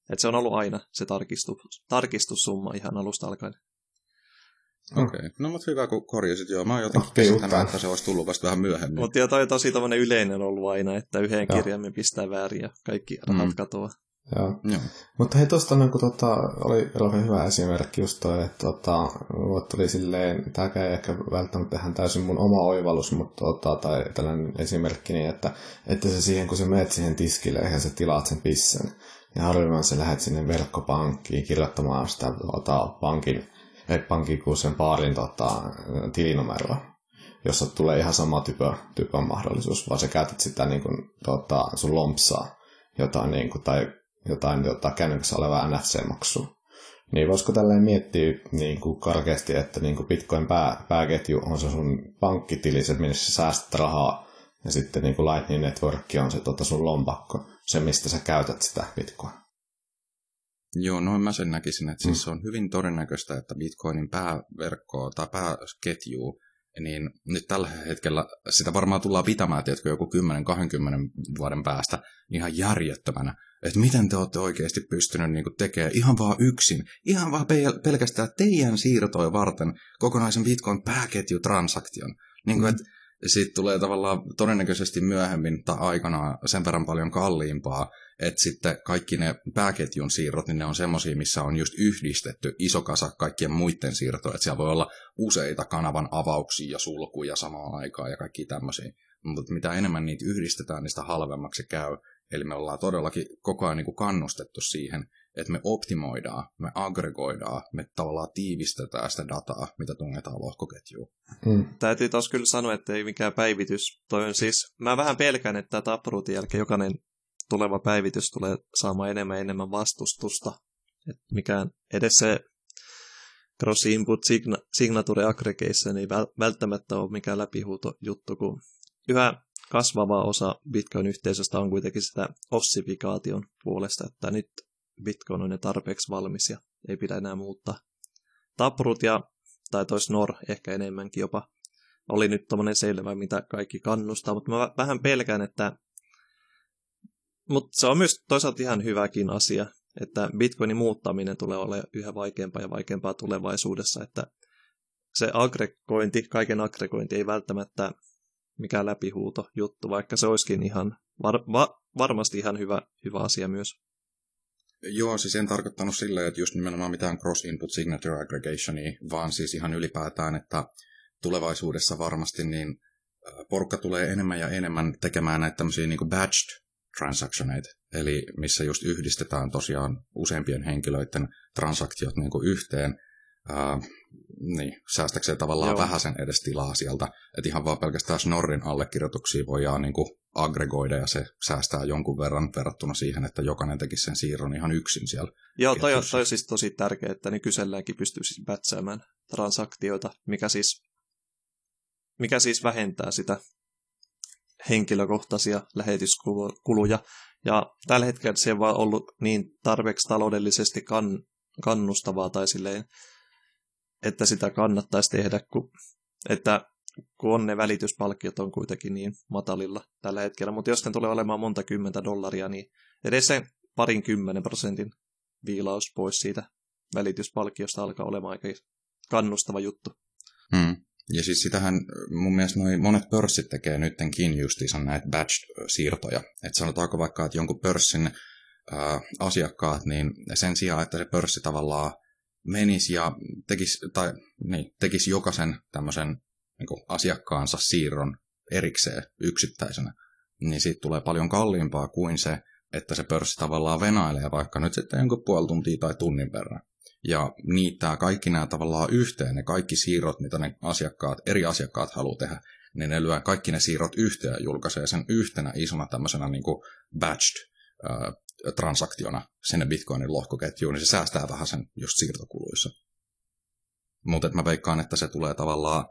Et se on ollut aina se tarkistus, tarkistussumma ihan alusta alkaen. Okei, okay. no mutta hyvä kun korjasit, joo. Mä oon jotenkin okay, käsittänyt, että se olisi tullut vasta vähän myöhemmin. Mutta joo, toi on tosi tämmöinen yleinen ollut aina, että yhden kirjaimen pistää väärin ja kaikki rahat mm. katoaa. Joo. Joo. Mutta hei, tuosta niin tota, oli, oli hyvä esimerkki just toi, että tota, tuli silleen, tämä ei ehkä välttämättä ihan täysin mun oma oivallus, mutta tota, tai tällainen esimerkki, niin että, että se siihen, kun sä menet siihen tiskille ja sä tilaat sen pissen, ja harvemmin sä lähdet sinne verkkopankkiin kirjoittamaan sitä tota, pankin pankin kuin sen baarin tota, tilinumeroa, jossa tulee ihan sama typö, typön mahdollisuus, vaan sä käytät sitä niin kuin, tota, sun lompsaa jotain, niin kuin, tai jotain tota, kännykässä olevaa NFC-maksua. Niin voisiko tälleen miettiä niin kuin karkeasti, että niin kuin Bitcoin pää, pääketju on se sun pankkitili, se minne sä säästät rahaa, ja sitten niin kuin Lightning Network on se tota sun lompakko, se mistä sä käytät sitä Bitcoin. Joo, noin mä sen näkisin, että siis mm. on hyvin todennäköistä, että Bitcoinin pääverkkoa tai pääketju, niin nyt tällä hetkellä sitä varmaan tullaan pitämään, tiedätkö, joku 10-20 vuoden päästä ihan järjettömänä. Että miten te olette oikeasti pystynyt niin tekemään ihan vaan yksin, ihan vaan pelkästään teidän siirtoja varten kokonaisen Bitcoin pääketjutransaktion. Niin kuin, mm. että siitä tulee tavallaan todennäköisesti myöhemmin tai aikanaan sen verran paljon kalliimpaa, että sitten kaikki ne pääketjun siirrot, niin ne on semmoisia, missä on just yhdistetty iso kasa kaikkien muiden siirtoja, että siellä voi olla useita kanavan avauksia ja sulkuja samaan aikaan ja kaikki tämmöisiä. Mutta mitä enemmän niitä yhdistetään, niin sitä halvemmaksi se käy. Eli me ollaan todellakin koko ajan niin kuin kannustettu siihen, että me optimoidaan, me aggregoidaan, me tavallaan tiivistetään sitä dataa, mitä tungetaan lohkoketjuun. Hmm. Täytyy taas kyllä sanoa, että ei mikään päivitys. Toi on siis, mä vähän pelkään, että tämä jälkeen jokainen tuleva päivitys tulee saamaan enemmän ja enemmän vastustusta. Et mikään edes se cross input signa- signature aggregation ei välttämättä ole mikään läpihuuto juttu, kun yhä kasvava osa Bitcoin-yhteisöstä on kuitenkin sitä ossifikaation puolesta, että nyt Bitcoin on ne tarpeeksi valmis ja ei pidä enää muuttaa. Taprut ja, tai toi Snor ehkä enemmänkin jopa, oli nyt tommonen selvä, mitä kaikki kannustaa, mutta mä vähän pelkään, että mutta se on myös toisaalta ihan hyväkin asia, että Bitcoinin muuttaminen tulee olemaan yhä vaikeampaa ja vaikeampaa tulevaisuudessa, että se aggregointi, kaiken aggregointi ei välttämättä mikään läpihuuto juttu, vaikka se olisikin ihan var- va- varmasti ihan hyvä, hyvä asia myös. Joo, siis en tarkoittanut silleen, että just nimenomaan mitään cross-input signature aggregationia, vaan siis ihan ylipäätään, että tulevaisuudessa varmasti niin porukka tulee enemmän ja enemmän tekemään näitä tämmöisiä niin batched transactioneita, eli missä just yhdistetään tosiaan useampien henkilöiden transaktiot niin kuin yhteen, ää, niin, säästäkseen tavallaan Joo. vähäsen edes tilaa sieltä, että ihan vaan pelkästään Snorrin allekirjoituksia voidaan niin kuin aggregoida ja se säästää jonkun verran verrattuna siihen, että jokainen tekisi sen siirron ihan yksin siellä. Joo, toi on, toi on siis tosi tärkeää, että ne kyselläänkin pystyy siis pätsäämään transaktioita, mikä siis, mikä siis vähentää sitä henkilökohtaisia lähetyskuluja. Ja tällä hetkellä se on vaan ollut niin tarpeeksi taloudellisesti kan, kannustavaa tai silleen, että sitä kannattaisi tehdä, kun, että kun on ne välityspalkkiot on kuitenkin niin matalilla tällä hetkellä. Mutta jos ne tulee olemaan monta kymmentä dollaria, niin edes se parin kymmenen prosentin viilaus pois siitä välityspalkkiosta alkaa olemaan aika kannustava juttu. Hmm. Ja siis sitähän mun mielestä noi monet pörssit tekee nyttenkin justiinsa näitä batch-siirtoja. Että sanotaanko vaikka, että jonkun pörssin ää, asiakkaat, niin sen sijaan, että se pörssi tavallaan menisi ja tekisi, tai, niin, tekisi jokaisen tämmöisen niin asiakkaansa siirron erikseen yksittäisenä, niin siitä tulee paljon kalliimpaa kuin se, että se pörssi tavallaan venailee vaikka nyt sitten jonkun puoli tuntia tai tunnin verran ja niittää kaikki nämä tavallaan yhteen, ne kaikki siirrot, mitä ne asiakkaat, eri asiakkaat haluaa tehdä, niin ne lyö kaikki ne siirrot yhteen ja julkaisee sen yhtenä isona tämmöisenä niin kuin batched transaktiona sinne Bitcoinin lohkoketjuun, niin se säästää vähän sen just siirtokuluissa. Mutta mä veikkaan, että se tulee tavallaan,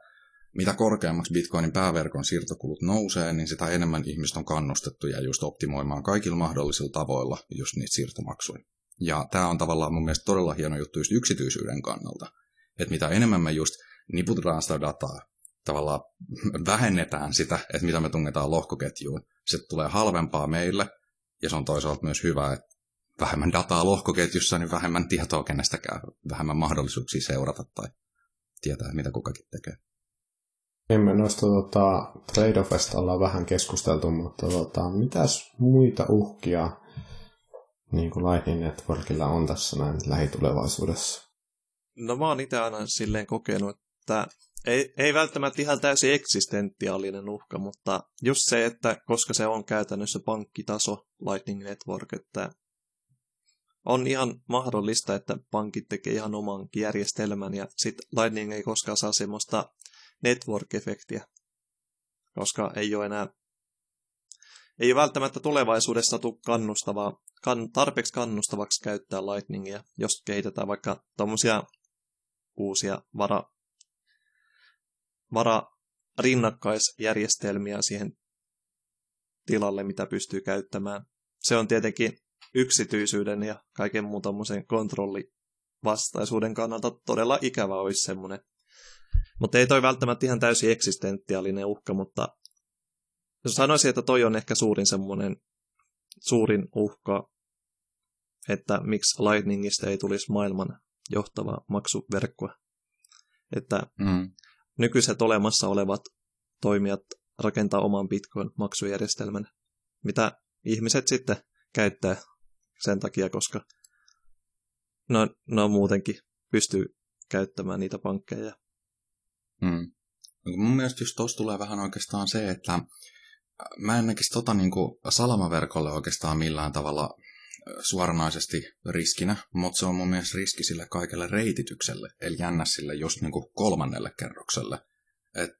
mitä korkeammaksi Bitcoinin pääverkon siirtokulut nousee, niin sitä enemmän ihmiset on kannustettu ja just optimoimaan kaikilla mahdollisilla tavoilla just niitä siirtomaksuja. Ja tämä on tavallaan mun mielestä todella hieno juttu just yksityisyyden kannalta. Että mitä enemmän me just niputetaan sitä dataa, tavallaan vähennetään sitä, että mitä me tungetaan lohkoketjuun. Se tulee halvempaa meille, ja se on toisaalta myös hyvä, että vähemmän dataa lohkoketjussa, niin vähemmän tietoa kenestäkään, vähemmän mahdollisuuksia seurata tai tietää, mitä kukakin tekee. Emme noista tota, trade-offista ollaan vähän keskusteltu, mutta tota, mitäs muita uhkia niin kuin Lightning Networkilla on tässä näin lähitulevaisuudessa? No mä oon itse aina silleen kokenut, että ei, ei välttämättä ihan täysin eksistentiaalinen uhka, mutta just se, että koska se on käytännössä pankkitaso Lightning Network, että on ihan mahdollista, että pankit tekee ihan oman järjestelmän ja sitten Lightning ei koskaan saa semmoista network-efektiä, koska ei ole enää ei välttämättä tulevaisuudessa tule kannustavaa kan, tarpeeksi kannustavaksi käyttää Lightningia, jos kehitetään vaikka tuommoisia uusia vara, vara rinnakkaisjärjestelmiä siihen tilalle, mitä pystyy käyttämään. Se on tietenkin yksityisyyden ja kaiken muun tommosen kontrollivastaisuuden kannalta todella ikävä olisi semmoinen. Mutta ei toi välttämättä ihan täysin eksistentiaalinen uhka, mutta sanoisin, että toi on ehkä suurin semmoinen suurin uhka että miksi Lightningista ei tulisi maailman johtava maksuverkko. Että mm. nykyiset olemassa olevat toimijat rakentaa oman Bitcoin-maksujärjestelmän, mitä ihmiset sitten käyttää sen takia, koska no, no muutenkin pystyy käyttämään niitä pankkeja. Mm. Mun mielestä just tuossa tulee vähän oikeastaan se, että mä en näkisi tota niin salamaverkolle oikeastaan millään tavalla suoranaisesti riskinä, mutta se on mun mielestä riski sille kaikelle reititykselle, eli jännä sille just niin kuin kolmannelle kerrokselle. Et,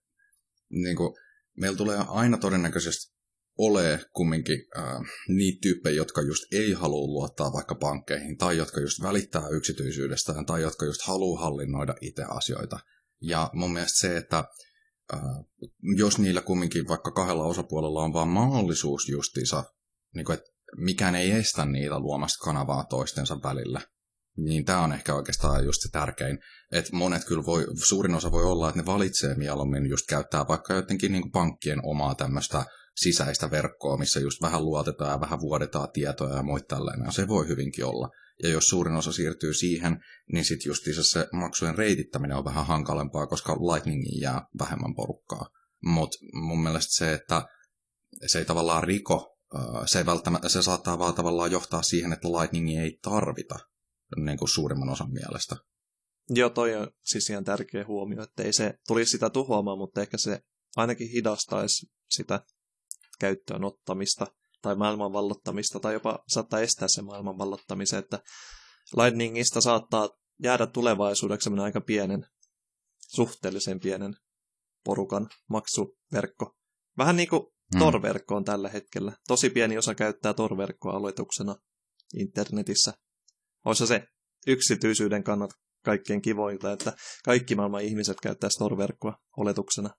niin kuin, meillä tulee aina todennäköisesti ole kumminkin äh, niitä tyyppejä, jotka just ei halua luottaa vaikka pankkeihin, tai jotka just välittää yksityisyydestään, tai jotka just haluaa hallinnoida itse asioita. Ja mun mielestä se, että jos niillä kumminkin vaikka kahdella osapuolella on vaan mahdollisuus justiinsa, niin kuin, että mikään ei estä niitä luomasta kanavaa toistensa välillä, niin tämä on ehkä oikeastaan just se tärkein. Että monet kyllä voi, suurin osa voi olla, että ne valitsee mieluummin just käyttää vaikka jotenkin niin kuin pankkien omaa tämmöistä sisäistä verkkoa, missä just vähän luotetaan ja vähän vuodetaan tietoja ja muita tällainen. Se voi hyvinkin olla. Ja jos suurin osa siirtyy siihen, niin sitten just se maksujen reitittäminen on vähän hankalampaa, koska Lightningiin jää vähemmän porukkaa. Mutta mun mielestä se, että se ei tavallaan riko, se, ei välttämättä, se saattaa vaan tavallaan johtaa siihen, että Lightningia ei tarvita niin kuin suurimman osan mielestä. Joo, toi on siis ihan tärkeä huomio, että ei se tulisi sitä tuhoamaan, mutta ehkä se ainakin hidastaisi sitä käyttöön ottamista tai maailman vallottamista, tai jopa saattaa estää se maailman vallottamisen, että Lightningista saattaa jäädä tulevaisuudeksi aika pienen, suhteellisen pienen porukan maksuverkko. Vähän niin kuin hmm. Tor-verkko on tällä hetkellä. Tosi pieni osa käyttää Tor-verkkoa aloituksena internetissä. Olisi se yksityisyyden kannat kaikkein kivointa, että kaikki maailman ihmiset käyttää Tor-verkkoa oletuksena.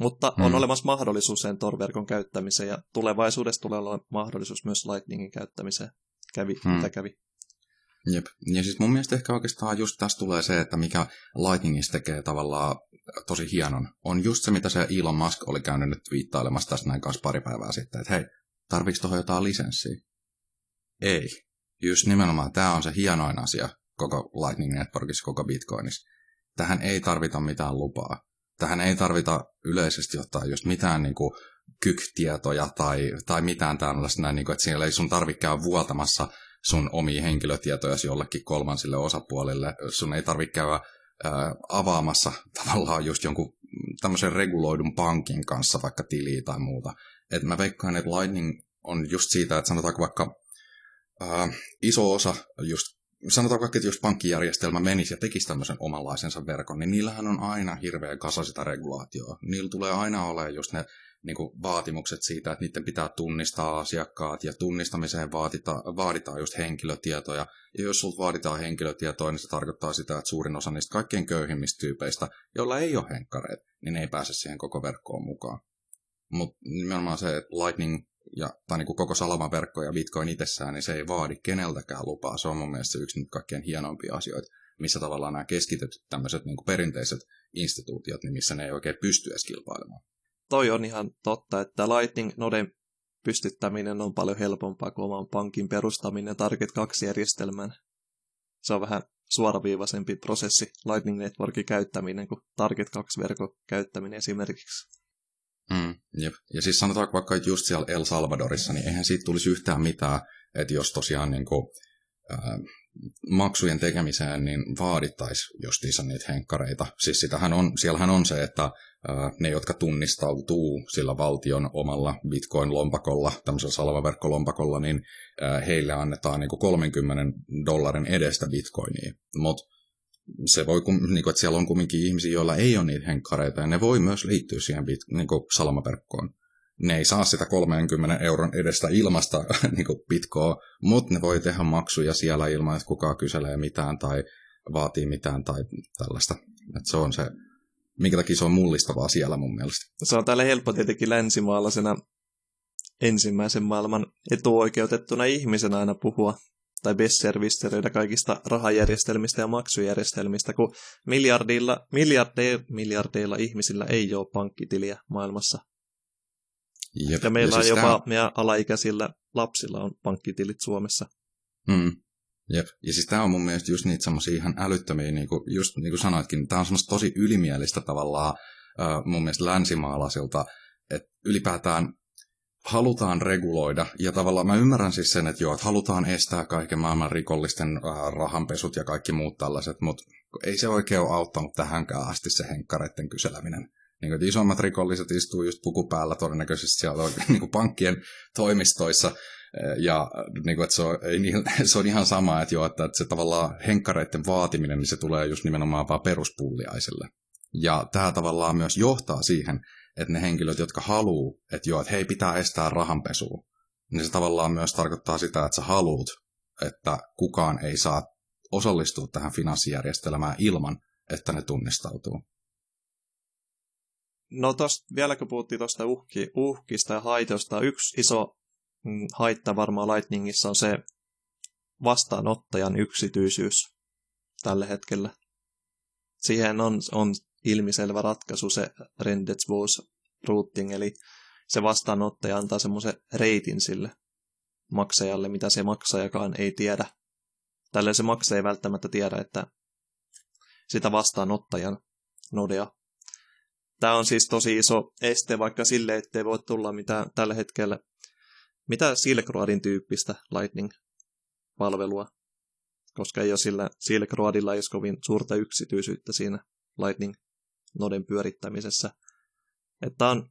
Mutta on hmm. olemassa mahdollisuus sen Tor-verkon käyttämiseen ja tulevaisuudessa tulee olla mahdollisuus myös Lightningin käyttämiseen. Kävi, hmm. mitä kävi. Jep. Ja siis mun mielestä ehkä oikeastaan just tässä tulee se, että mikä Lightningista tekee tavallaan tosi hienon, on just se, mitä se Elon Musk oli käynyt nyt viittailemassa tässä näin kanssa pari päivää sitten, että hei, tarviiko tuohon jotain lisenssiä? Ei. Just nimenomaan tämä on se hienoin asia koko Lightning Networkissa, koko Bitcoinissa. Tähän ei tarvita mitään lupaa tähän ei tarvita yleisesti ottaa just mitään niin kuin kyk-tietoja tai, tai mitään tällaista, näin, niin kuin, että siellä ei sun tarvitse käydä vuotamassa sun omia henkilötietoja jollekin kolmansille osapuolille. Sun ei tarvitse käydä ää, avaamassa tavallaan just jonkun tämmöisen reguloidun pankin kanssa vaikka tiliä tai muuta. Et mä veikkaan, että Lightning on just siitä, että sanotaanko vaikka ää, iso osa just sanotaan vaikka, että jos pankkijärjestelmä menisi ja tekisi tämmöisen omanlaisensa verkon, niin niillähän on aina hirveä kasa sitä regulaatioa. Niillä tulee aina olemaan just ne niin kuin vaatimukset siitä, että niiden pitää tunnistaa asiakkaat ja tunnistamiseen vaadita, vaaditaan just henkilötietoja. Ja jos sulta vaaditaan henkilötietoja, niin se tarkoittaa sitä, että suurin osa niistä kaikkein köyhimmistä tyypeistä, joilla ei ole henkkareita, niin ne ei pääse siihen koko verkkoon mukaan. Mutta nimenomaan se, että Lightning ja, tai niin kuin koko Salaman verkko ja Bitcoin itsessään, niin se ei vaadi keneltäkään lupaa. Se on mun mielestä yksi nyt kaikkein hienoimpia asioita, missä tavallaan nämä keskitetyt tämmöiset niin kuin perinteiset instituutiot, niin missä ne ei oikein pysty edes kilpailemaan. Toi on ihan totta, että Lightning Noden pystyttäminen on paljon helpompaa kuin oman pankin perustaminen Target 2-järjestelmään. Se on vähän suoraviivaisempi prosessi Lightning Networkin käyttäminen kuin Target 2-verkon käyttäminen esimerkiksi. Mm, jep. Ja siis sanotaanko vaikka just siellä El Salvadorissa, niin eihän siitä tulisi yhtään mitään, että jos tosiaan niin kuin, ää, maksujen tekemiseen niin vaadittaisi justiinsa niitä henkkareita. Siis sitähän on, siellähän on se, että ää, ne, jotka tunnistautuu sillä valtion omalla bitcoin-lompakolla, tämmöisellä salvaverkkolompakolla, niin ää, heille annetaan niin kuin 30 dollarin edestä bitcoinia. Mutta se voi, niin kuin, että siellä on kumminkin ihmisiä, joilla ei ole niitä henkkareita, ja ne voi myös liittyä siihen niin kuin salamaverkkoon. Ne ei saa sitä 30 euron edestä ilmasta niin kuin bitkoa, mutta ne voi tehdä maksuja siellä ilman, että kukaan kyselee mitään tai vaatii mitään tai tällaista. Että se on se, minkä takia se on mullistavaa siellä mun mielestä. Se on täällä helppo tietenkin länsimaalaisena ensimmäisen maailman etuoikeutettuna ihmisenä aina puhua tai besservisseröidä kaikista rahajärjestelmistä ja maksujärjestelmistä, kun miljardilla, miljardeilla, miljardeilla ihmisillä ei ole pankkitiliä maailmassa. Jep. Ja meillä ja siis on jopa tämä... meidän alaikäisillä lapsilla on pankkitilit Suomessa. Mm. Jep. Ja siis tämä on mun mielestä just niitä semmoisia ihan älyttömiä, niin kuin, just niin kuin sanoitkin, tämä on semmoista tosi ylimielistä tavallaan mun mielestä länsimaalaisilta, että ylipäätään halutaan reguloida, ja tavallaan mä ymmärrän siis sen, että joo, että halutaan estää kaiken maailman rikollisten äh, rahanpesut ja kaikki muut tällaiset, mutta ei se oikein ole auttanut tähänkään asti se henkkareiden kyseleminen. Niin kuin, isommat rikolliset istuu just puku päällä todennäköisesti siellä niin kuin pankkien toimistoissa Ja niin kuin, että se, on, ei, se on ihan sama, että, joo, että, että se tavallaan henkkareiden vaatiminen, niin se tulee just nimenomaan vaan peruspulliaisille. Ja tämä tavallaan myös johtaa siihen, että ne henkilöt, jotka haluaa, että joo, että hei, pitää estää rahanpesua, niin se tavallaan myös tarkoittaa sitä, että sä haluut, että kukaan ei saa osallistua tähän finanssijärjestelmään ilman, että ne tunnistautuu. No tosta, vielä kun puhuttiin tuosta uhki, uhkista ja haitosta, yksi iso mm, haitta varmaan Lightningissa on se vastaanottajan yksityisyys tällä hetkellä. Siihen on, on ilmiselvä ratkaisu se Rendezvous routing, eli se vastaanottaja antaa semmoisen reitin sille maksajalle, mitä se maksajakaan ei tiedä. Tällä se maksaja ei välttämättä tiedä, että sitä vastaanottajan nodea. Tämä on siis tosi iso este vaikka sille, ettei voi tulla mitään tällä hetkellä, mitä Silk Roadin tyyppistä Lightning-palvelua, koska ei ole sillä Silk Roadilla ei ole kovin suurta yksityisyyttä siinä Lightning-noden pyörittämisessä. Että on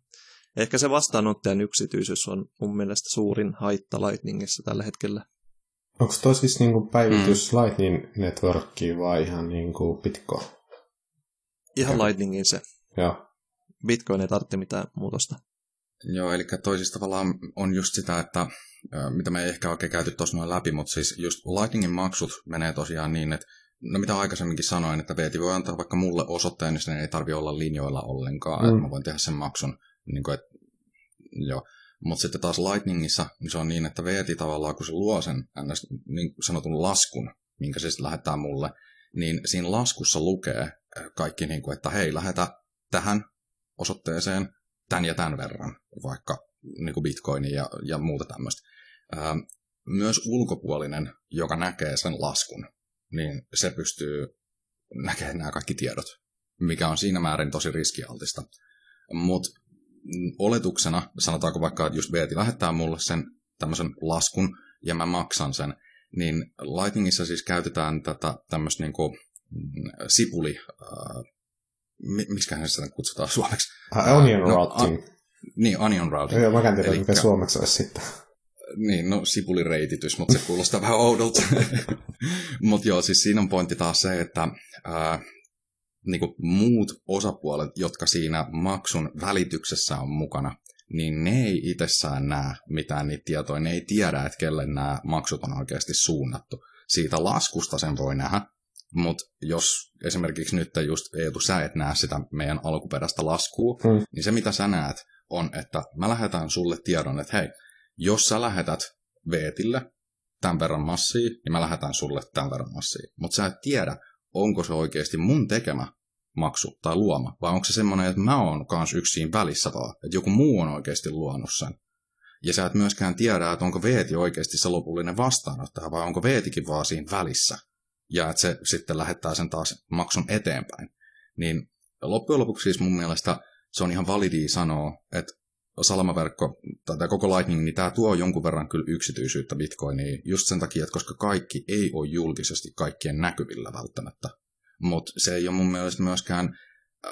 Ehkä se vastaanottajan yksityisyys on mun mielestä suurin haitta Lightningissa tällä hetkellä. Onko toi siis niinku päivitys mm. Lightning Networkiin vai ihan niinku Bitcoin? Ihan okay. Lightningin se. Joo. Bitcoin ei tarvitse mitään muutosta. Joo, eli toisista tavallaan on just sitä, että mitä me ei ehkä oikein käyty tuossa noin läpi, mutta siis just Lightningin maksut menee tosiaan niin, että no mitä aikaisemminkin sanoin, että Veeti voi antaa vaikka mulle osoitteen, niin sen ei tarvitse olla linjoilla ollenkaan, mm. että mä voin tehdä sen maksun niin kuin, et, joo. Mutta sitten taas Lightningissa niin se on niin, että Veeti tavallaan, kun se luo sen niin sanotun laskun, minkä se sitten lähettää mulle, niin siinä laskussa lukee kaikki, niin kuin, että hei, lähetä tähän osoitteeseen tämän ja tämän verran, vaikka niin kuin bitcoinia ja, ja muuta tämmöistä. Ähm, myös ulkopuolinen, joka näkee sen laskun, niin se pystyy näkemään nämä kaikki tiedot, mikä on siinä määrin tosi riskialtista. Mutta oletuksena, sanotaanko vaikka, että just Veeti lähettää mulle sen tämmöisen laskun ja mä maksan sen, niin Lightningissa siis käytetään tätä tämmöistä niin kuin mm, sipuli, äh, miksi sitä kutsutaan suomeksi? Onion no, routing. A, niin, onion routing. Joo, mä en tiedä, mikä suomeksi olisi sitten. Niin, no sipulireititys, mutta se kuulostaa vähän oudolta. mutta joo, siis siinä on pointti taas se, että ää, niin muut osapuolet, jotka siinä maksun välityksessä on mukana, niin ne ei itsessään näe mitään niitä tietoja, ne ei tiedä, että kelle nämä maksut on oikeasti suunnattu. Siitä laskusta sen voi nähdä, mutta jos esimerkiksi nyt just Eetu, sä et näe sitä meidän alkuperäistä laskua, hmm. niin se mitä sä näet on, että mä lähetän sulle tiedon, että hei, jos sä lähetät Veetille tämän verran massia, niin mä lähetän sulle tämän verran massia. Mutta sä et tiedä, onko se oikeasti mun tekemä maksu tai luoma, vai onko se semmoinen, että mä oon kans yksi siinä välissä vaan, että joku muu on oikeasti luonut sen. Ja sä et myöskään tiedä, että onko Veeti oikeasti se lopullinen vastaanottaja, vai onko Veetikin vaan siinä välissä. Ja että se sitten lähettää sen taas maksun eteenpäin. Niin loppujen lopuksi siis mun mielestä se on ihan validi sanoa, että salamaverkko tai tämä koko Lightning, niin tämä tuo jonkun verran kyllä yksityisyyttä Bitcoiniin just sen takia, että koska kaikki ei ole julkisesti kaikkien näkyvillä välttämättä. Mutta se ei ole mun mielestä myöskään, äh,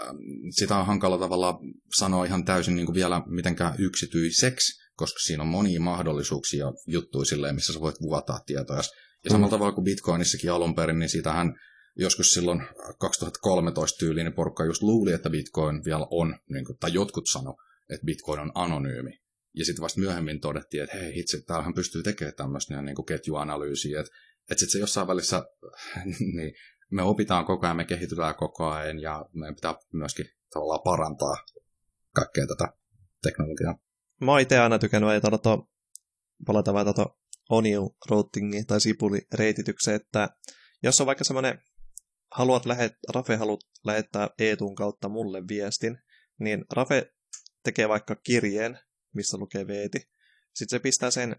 sitä on hankala tavalla sanoa ihan täysin niin kuin vielä mitenkään yksityiseksi, koska siinä on monia mahdollisuuksia juttuja silleen, missä sä voit vuotaa tietoja. Ja samalla mm. tavalla kuin Bitcoinissakin alun perin, niin siitähän joskus silloon 2013 tyylinen porukka just luuli, että Bitcoin vielä on, niin kuin, tai jotkut sano, että Bitcoin on anonyymi. Ja sitten vasta myöhemmin todettiin, että hei hitsi, tämähän pystyy tekemään tämmöistä niin ketjuanalyysiä, että että sitten se jossain välissä niin, me opitaan koko ajan, me kehitytään koko ajan ja meidän pitää myöskin tavallaan parantaa kaikkea tätä teknologiaa. Mä oon itse aina tykännyt ajatella to, palata vähän tuota onion routingiin tai sipulireititykseen, että jos on vaikka semmoinen, haluat lähet, Rafe haluat lähettää Eetun kautta mulle viestin, niin Rafe tekee vaikka kirjeen, missä lukee veeti. Sitten se pistää sen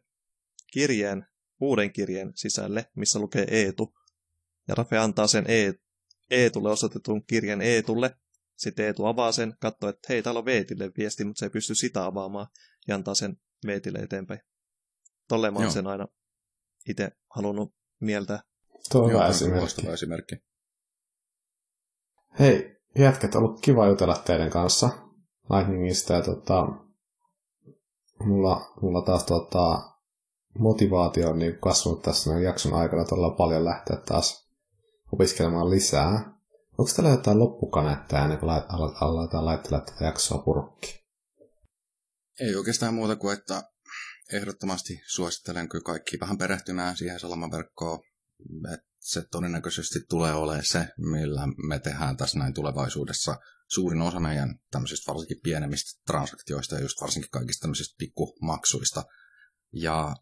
kirjeen, uuden kirjeen sisälle, missä lukee Eetu. Ja Rafe antaa sen e- Eetulle osoitetun kirjan Eetulle. Sitten Eetu avaa sen, katsoo, että hei, täällä on Veetille viesti, mutta se ei pysty sitä avaamaan. Ja antaa sen Veetille eteenpäin. Tolleen mä oon sen aina itse halunnut mieltää. Tuo on hyvä esimerkki. esimerkki. Hei, jätkät, ollut kiva jutella teidän kanssa Lightningista. Ja tota, mulla, mulla taas tota, motivaatio on niin kasvanut tässä jakson aikana todella paljon lähteä taas opiskelemaan lisää. Onko teillä jotain loppukaneetteja ennen kuin aletaan laittelemaan tätä jaksoa purkki? Ei oikeastaan muuta kuin, että ehdottomasti suosittelen kyllä kaikki vähän perehtymään siihen salamaverkkoon. Se todennäköisesti tulee olemaan se, millä me tehdään tässä näin tulevaisuudessa suurin osa meidän tämmöisistä varsinkin pienemmistä transaktioista ja just varsinkin kaikista tämmöisistä pikkumaksuista. Ja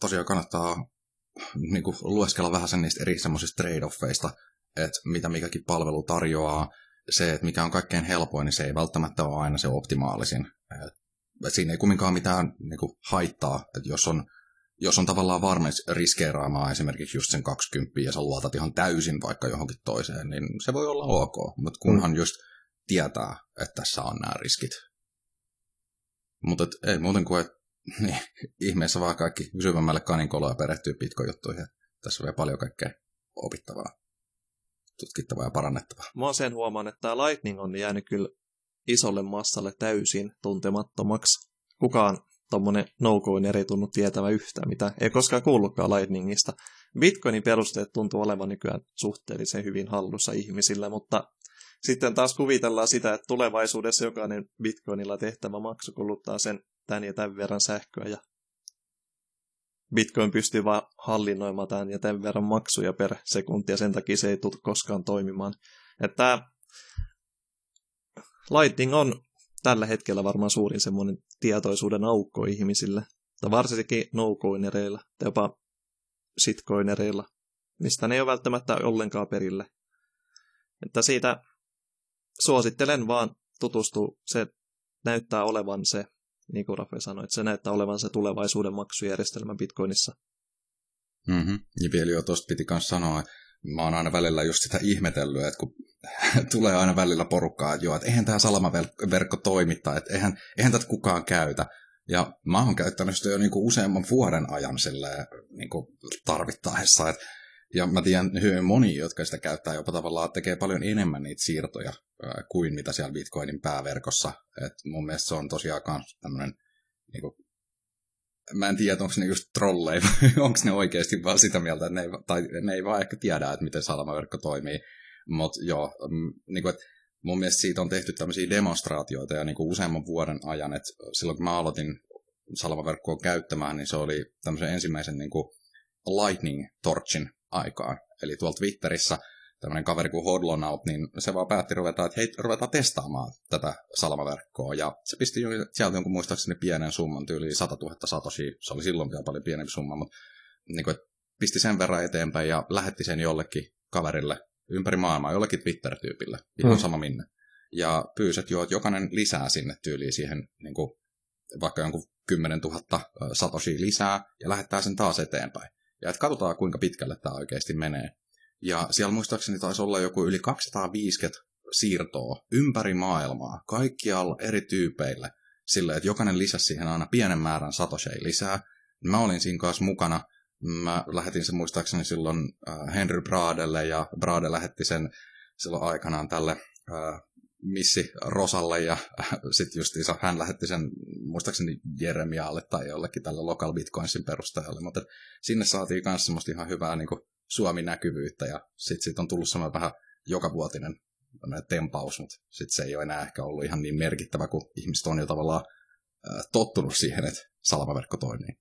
tosiaan kannattaa niin kuin, lueskella vähän sen niistä eri semmoisista trade-offeista, että mitä mikäkin palvelu tarjoaa. Se, että mikä on kaikkein helpoin, niin se ei välttämättä ole aina se optimaalisin. Et siinä ei kumminkaan mitään niin kuin, haittaa, että jos on, jos on tavallaan varmis riskeeraamaan esimerkiksi just sen 20 ja sä luotat ihan täysin vaikka johonkin toiseen, niin se voi olla ok, mutta kunhan mm. just tietää, että tässä on nämä riskit. Mutta ei muuten kuin, että niin, ihmeessä vaan kaikki syvemmälle kaninkoloa perehtyy pitkojuttuihin. Tässä on vielä paljon kaikkea opittavaa, tutkittavaa ja parannettavaa. Mä sen huomaan, että tämä Lightning on jäänyt kyllä isolle massalle täysin tuntemattomaksi. Kukaan tuommoinen no ei tunnu tietävä yhtään, mitä ei koskaan kuullutkaan Lightningista. Bitcoinin perusteet tuntuu olevan nykyään suhteellisen hyvin hallussa ihmisillä, mutta sitten taas kuvitellaan sitä, että tulevaisuudessa jokainen bitcoinilla tehtävä maksu kuluttaa sen tämän ja tämän verran sähköä ja Bitcoin pystyy vain hallinnoimaan tämän ja tämän verran maksuja per sekunti ja sen takia se ei tule koskaan toimimaan. Että Lightning on tällä hetkellä varmaan suurin semmoinen tietoisuuden aukko ihmisille. Tai varsinkin no-coinereilla tai jopa shitcoinereilla, mistä ne ei ole välttämättä ollenkaan perille. Että siitä suosittelen vaan tutustua. Se näyttää olevan se, niin kuin Rafe sanoi, että se näyttää olevan se tulevaisuuden maksujärjestelmä Bitcoinissa. Mm-hmm. Ja vielä jo tuosta piti myös sanoa, että mä oon aina välillä just sitä ihmetellyt, että kun tulee aina välillä porukkaa, että joo, että eihän tämä salamaverkko toimittaa, että eihän, eihän tätä kukaan käytä. Ja mä oon käyttänyt sitä jo niinku useamman vuoden ajan silleen, niinku tarvittaessa. Et, ja mä tiedän hyvin moni, jotka sitä käyttää jopa tavallaan tekee paljon enemmän niitä siirtoja ää, kuin mitä siellä Bitcoinin pääverkossa. Et mun mielestä se on tosiaan myös tämmöinen niinku, mä en tiedä, onko ne just trolleja onko ne oikeasti vaan sitä mieltä, että ne ei, tai ne ei vaan ehkä tiedä, että miten salamaverkko toimii. Mutta joo, mm, niin kuin, mun mielestä siitä on tehty tämmöisiä demonstraatioita ja niin kuin useamman vuoden ajan, että silloin kun mä aloitin salamaverkkoa käyttämään, niin se oli tämmöisen ensimmäisen niin kuin Lightning Torchin aikaan. Eli tuolla Twitterissä tämmöinen kaveri kuin Hodlonaut, niin se vaan päätti ruveta, että hei, ruvetaan testaamaan tätä salamaverkkoa. Ja se pisti sieltä jonkun muistaakseni pienen summan, tyyli 100 000 satoshi, se oli silloin vielä paljon pienempi summa, mutta niin kuin, pisti sen verran eteenpäin ja lähetti sen jollekin kaverille ympäri maailmaa, jollekin Twitter-tyypille, ihan mm. sama minne. Ja pyysi, että, joo, että jokainen lisää sinne tyyliin siihen niin kuin, vaikka jonkun 10 000 satoshi lisää ja lähettää sen taas eteenpäin. Ja että katsotaan, kuinka pitkälle tämä oikeasti menee. Ja siellä muistaakseni taisi olla joku yli 250 siirtoa ympäri maailmaa, kaikkialla eri tyypeille, sillä että jokainen lisäsi siihen aina pienen määrän satoshei lisää. Mä olin siinä kanssa mukana, mä lähetin sen muistaakseni silloin äh, Henry Bradelle, ja Brade lähetti sen silloin aikanaan tälle äh, Missi Rosalle, ja äh, sitten justiinsa hän lähetti sen muistaakseni Jeremialle tai jollekin tälle Local Bitcoinsin perustajalle, mutta sinne saatiin myös semmoista ihan hyvää niin Suomi-näkyvyyttä, ja sitten siitä on tullut semmoinen vähän jokavuotinen tempaus, mutta sitten se ei ole enää ehkä ollut ihan niin merkittävä, kun ihmiset on jo tavallaan äh, tottunut siihen, että salamaverkko toimii.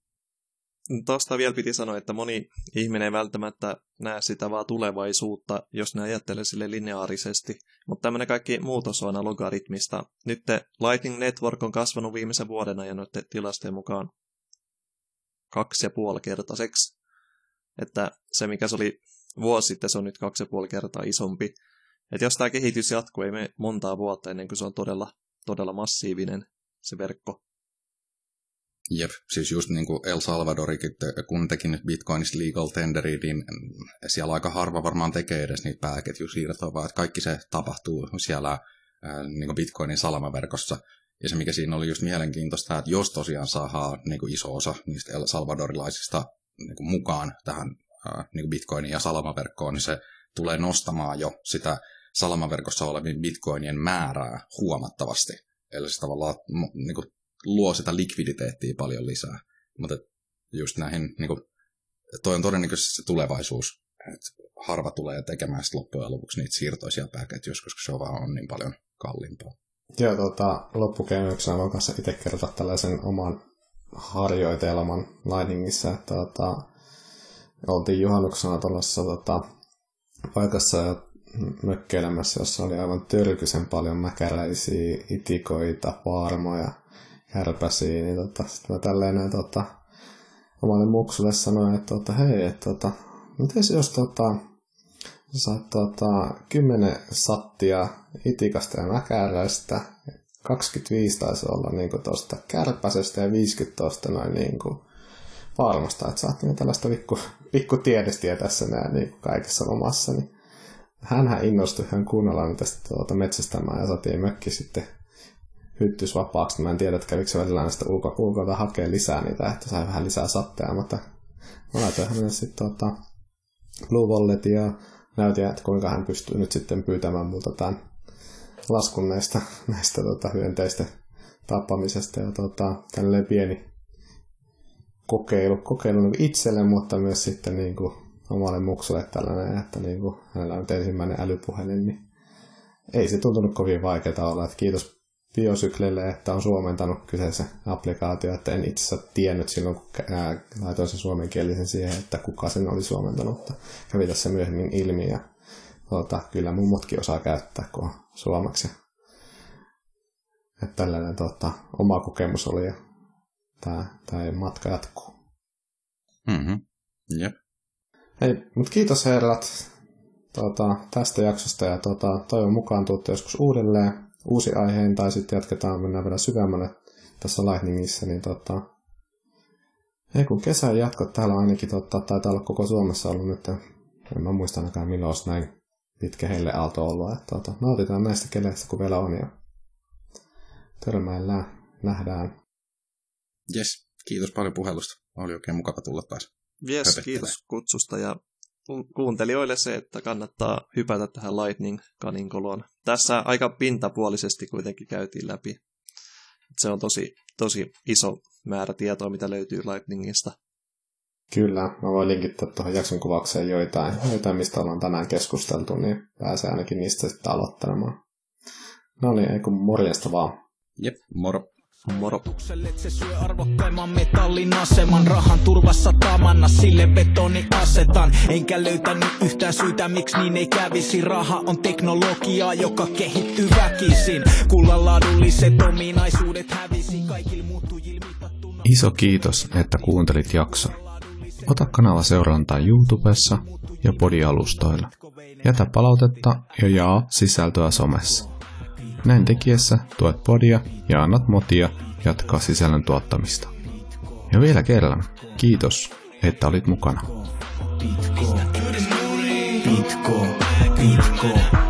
Tuosta vielä piti sanoa, että moni ihminen ei välttämättä näe sitä vaan tulevaisuutta, jos ne ajattelee sille lineaarisesti. Mutta tämmöinen kaikki muutos on logaritmista. Nyt Lightning Network on kasvanut viimeisen vuoden ajan noiden tilastojen mukaan kaksi ja puoli kertaiseksi. Että se, mikä se oli vuosi sitten, se on nyt kaksi ja puoli kertaa isompi. Että jos tämä kehitys jatkuu, ei me montaa vuotta ennen kuin se on todella, todella massiivinen se verkko. Jep, siis just niin kuin El Salvadorikin, kun teki nyt Bitcoinista legal tenderi, niin siellä aika harva varmaan tekee edes niitä pääketjusiirtoja, vaan että kaikki se tapahtuu siellä niin Bitcoinin salamaverkossa. Ja se, mikä siinä oli just mielenkiintoista, että jos tosiaan saadaan niin kuin iso osa niistä El Salvadorilaisista niin kuin mukaan tähän ää, niin kuin Bitcoinin ja salamaverkkoon, niin se tulee nostamaan jo sitä salamaverkossa olevien bitcoinien määrää huomattavasti. Eli se tavallaan niin kuin luo sitä likviditeettiä paljon lisää. Mutta just näihin, niin kuin, toi on todennäköisesti se tulevaisuus, että harva tulee tekemään sitten loppujen lopuksi niitä siirtoisia pääketjuja, koska se on vaan on niin paljon kalliimpaa. Joo, tota, loppukevennyksenä voin kanssa itse kertoa tällaisen oman harjoitelman Lightningissa, että tota, oltiin juhannuksena tuollaisessa tota, paikassa ja mökkeilemässä, jossa oli aivan törkysen paljon mäkäräisiä, itikoita, paarmoja, härpäsiä, niin tota, sitten mä tälleen tota, omalle muksulle sanoin, että tota, hei, että tota, miten jos tota, saat tota, 10 sattia itikasta ja mäkäräistä, 25 taisi olla niin tuosta kärpäsestä ja 50 tuosta noin niin kuin, varmasta, että saat niin tällaista pikku, pikku tiedestiä tässä näin niin kaikessa omassa, niin hänhän innostui ihan kunnolla tästä tuota metsästämään ja saatiin mökki sitten hyttys vapaaksi. Mä en tiedä, että kävikö välillä näistä ulko, ulkoilta hakea lisää niitä, että sai vähän lisää satteja, mutta mä laitoin hänelle sitten tuota Blue Walletin ja näytin, että kuinka hän pystyy nyt sitten pyytämään multa tämän laskun näistä, näistä tota, hyönteistä tappamisesta ja tota, tälleen pieni kokeilu, kokeilu niin itselle, mutta myös sitten niin kuin omalle muksulle tällainen, että niin kuin hänellä on ensimmäinen älypuhelin, niin ei se tuntunut kovin vaikeaa olla. Että kiitos Biosyklelle, että on suomentanut kyseisen applikaatio, että en itse asiassa tiennyt silloin, kun laitoin sen suomenkielisen siihen, että kuka sen oli suomentanut, mutta kävi tässä myöhemmin ilmi ja tuota, kyllä mummotkin osaa käyttää, kun on suomeksi. Että tällainen tuota, oma kokemus oli ja tämä, tämä matka jatkuu. Mm-hmm. Jep. Hei, mutta kiitos herrat tuota, tästä jaksosta ja tuota, toivon mukaan tuutte joskus uudelleen uusi aiheen tai sitten jatketaan, mennään vielä syvemmälle tässä Lightningissa, niin tota, ei kun kesän jatkot täällä ainakin tota, taitaa olla koko Suomessa ollut nyt, en mä muista ainakaan milloin olisi näin pitkä helle aalto ollut, että tota, nautitaan näistä keleistä kun vielä on ja törmäillään, nähdään. Yes, kiitos paljon puhelusta. Oli oikein mukava tulla taas. Yes, kiitos kutsusta ja kuuntelijoille se, että kannattaa hypätä tähän Lightning-kaninkoloon. Tässä aika pintapuolisesti kuitenkin käytiin läpi. Se on tosi, tosi iso määrä tietoa, mitä löytyy Lightningista. Kyllä, mä voin linkittää tuohon jakson kuvaukseen joitain, joitain, mistä ollaan tänään keskusteltu, niin pääsee ainakin niistä sitten aloittamaan. No niin, ei kun morjesta vaan. Jep, moro. Moro. Se syö arvokkaimman metallin aseman Rahan turvassa tamanna sille betoni asetan Enkä löytänyt yhtään syytä miksi niin ei kävisi Raha on teknologiaa joka kehittyy väkisin Kullan laadulliset ominaisuudet hävisi Kaikille muuttujille mitattuna Iso kiitos, että kuuntelit jakson. Ota kanava seurantaa YouTubessa ja podialustoilla. Jätä palautetta ja jaa sisältöä somessa. Näin tekiessä tuet podia ja annat motia jatkaa sisällön tuottamista. Ja vielä kerran, kiitos, että olit mukana. Pitko, pitko, pitko.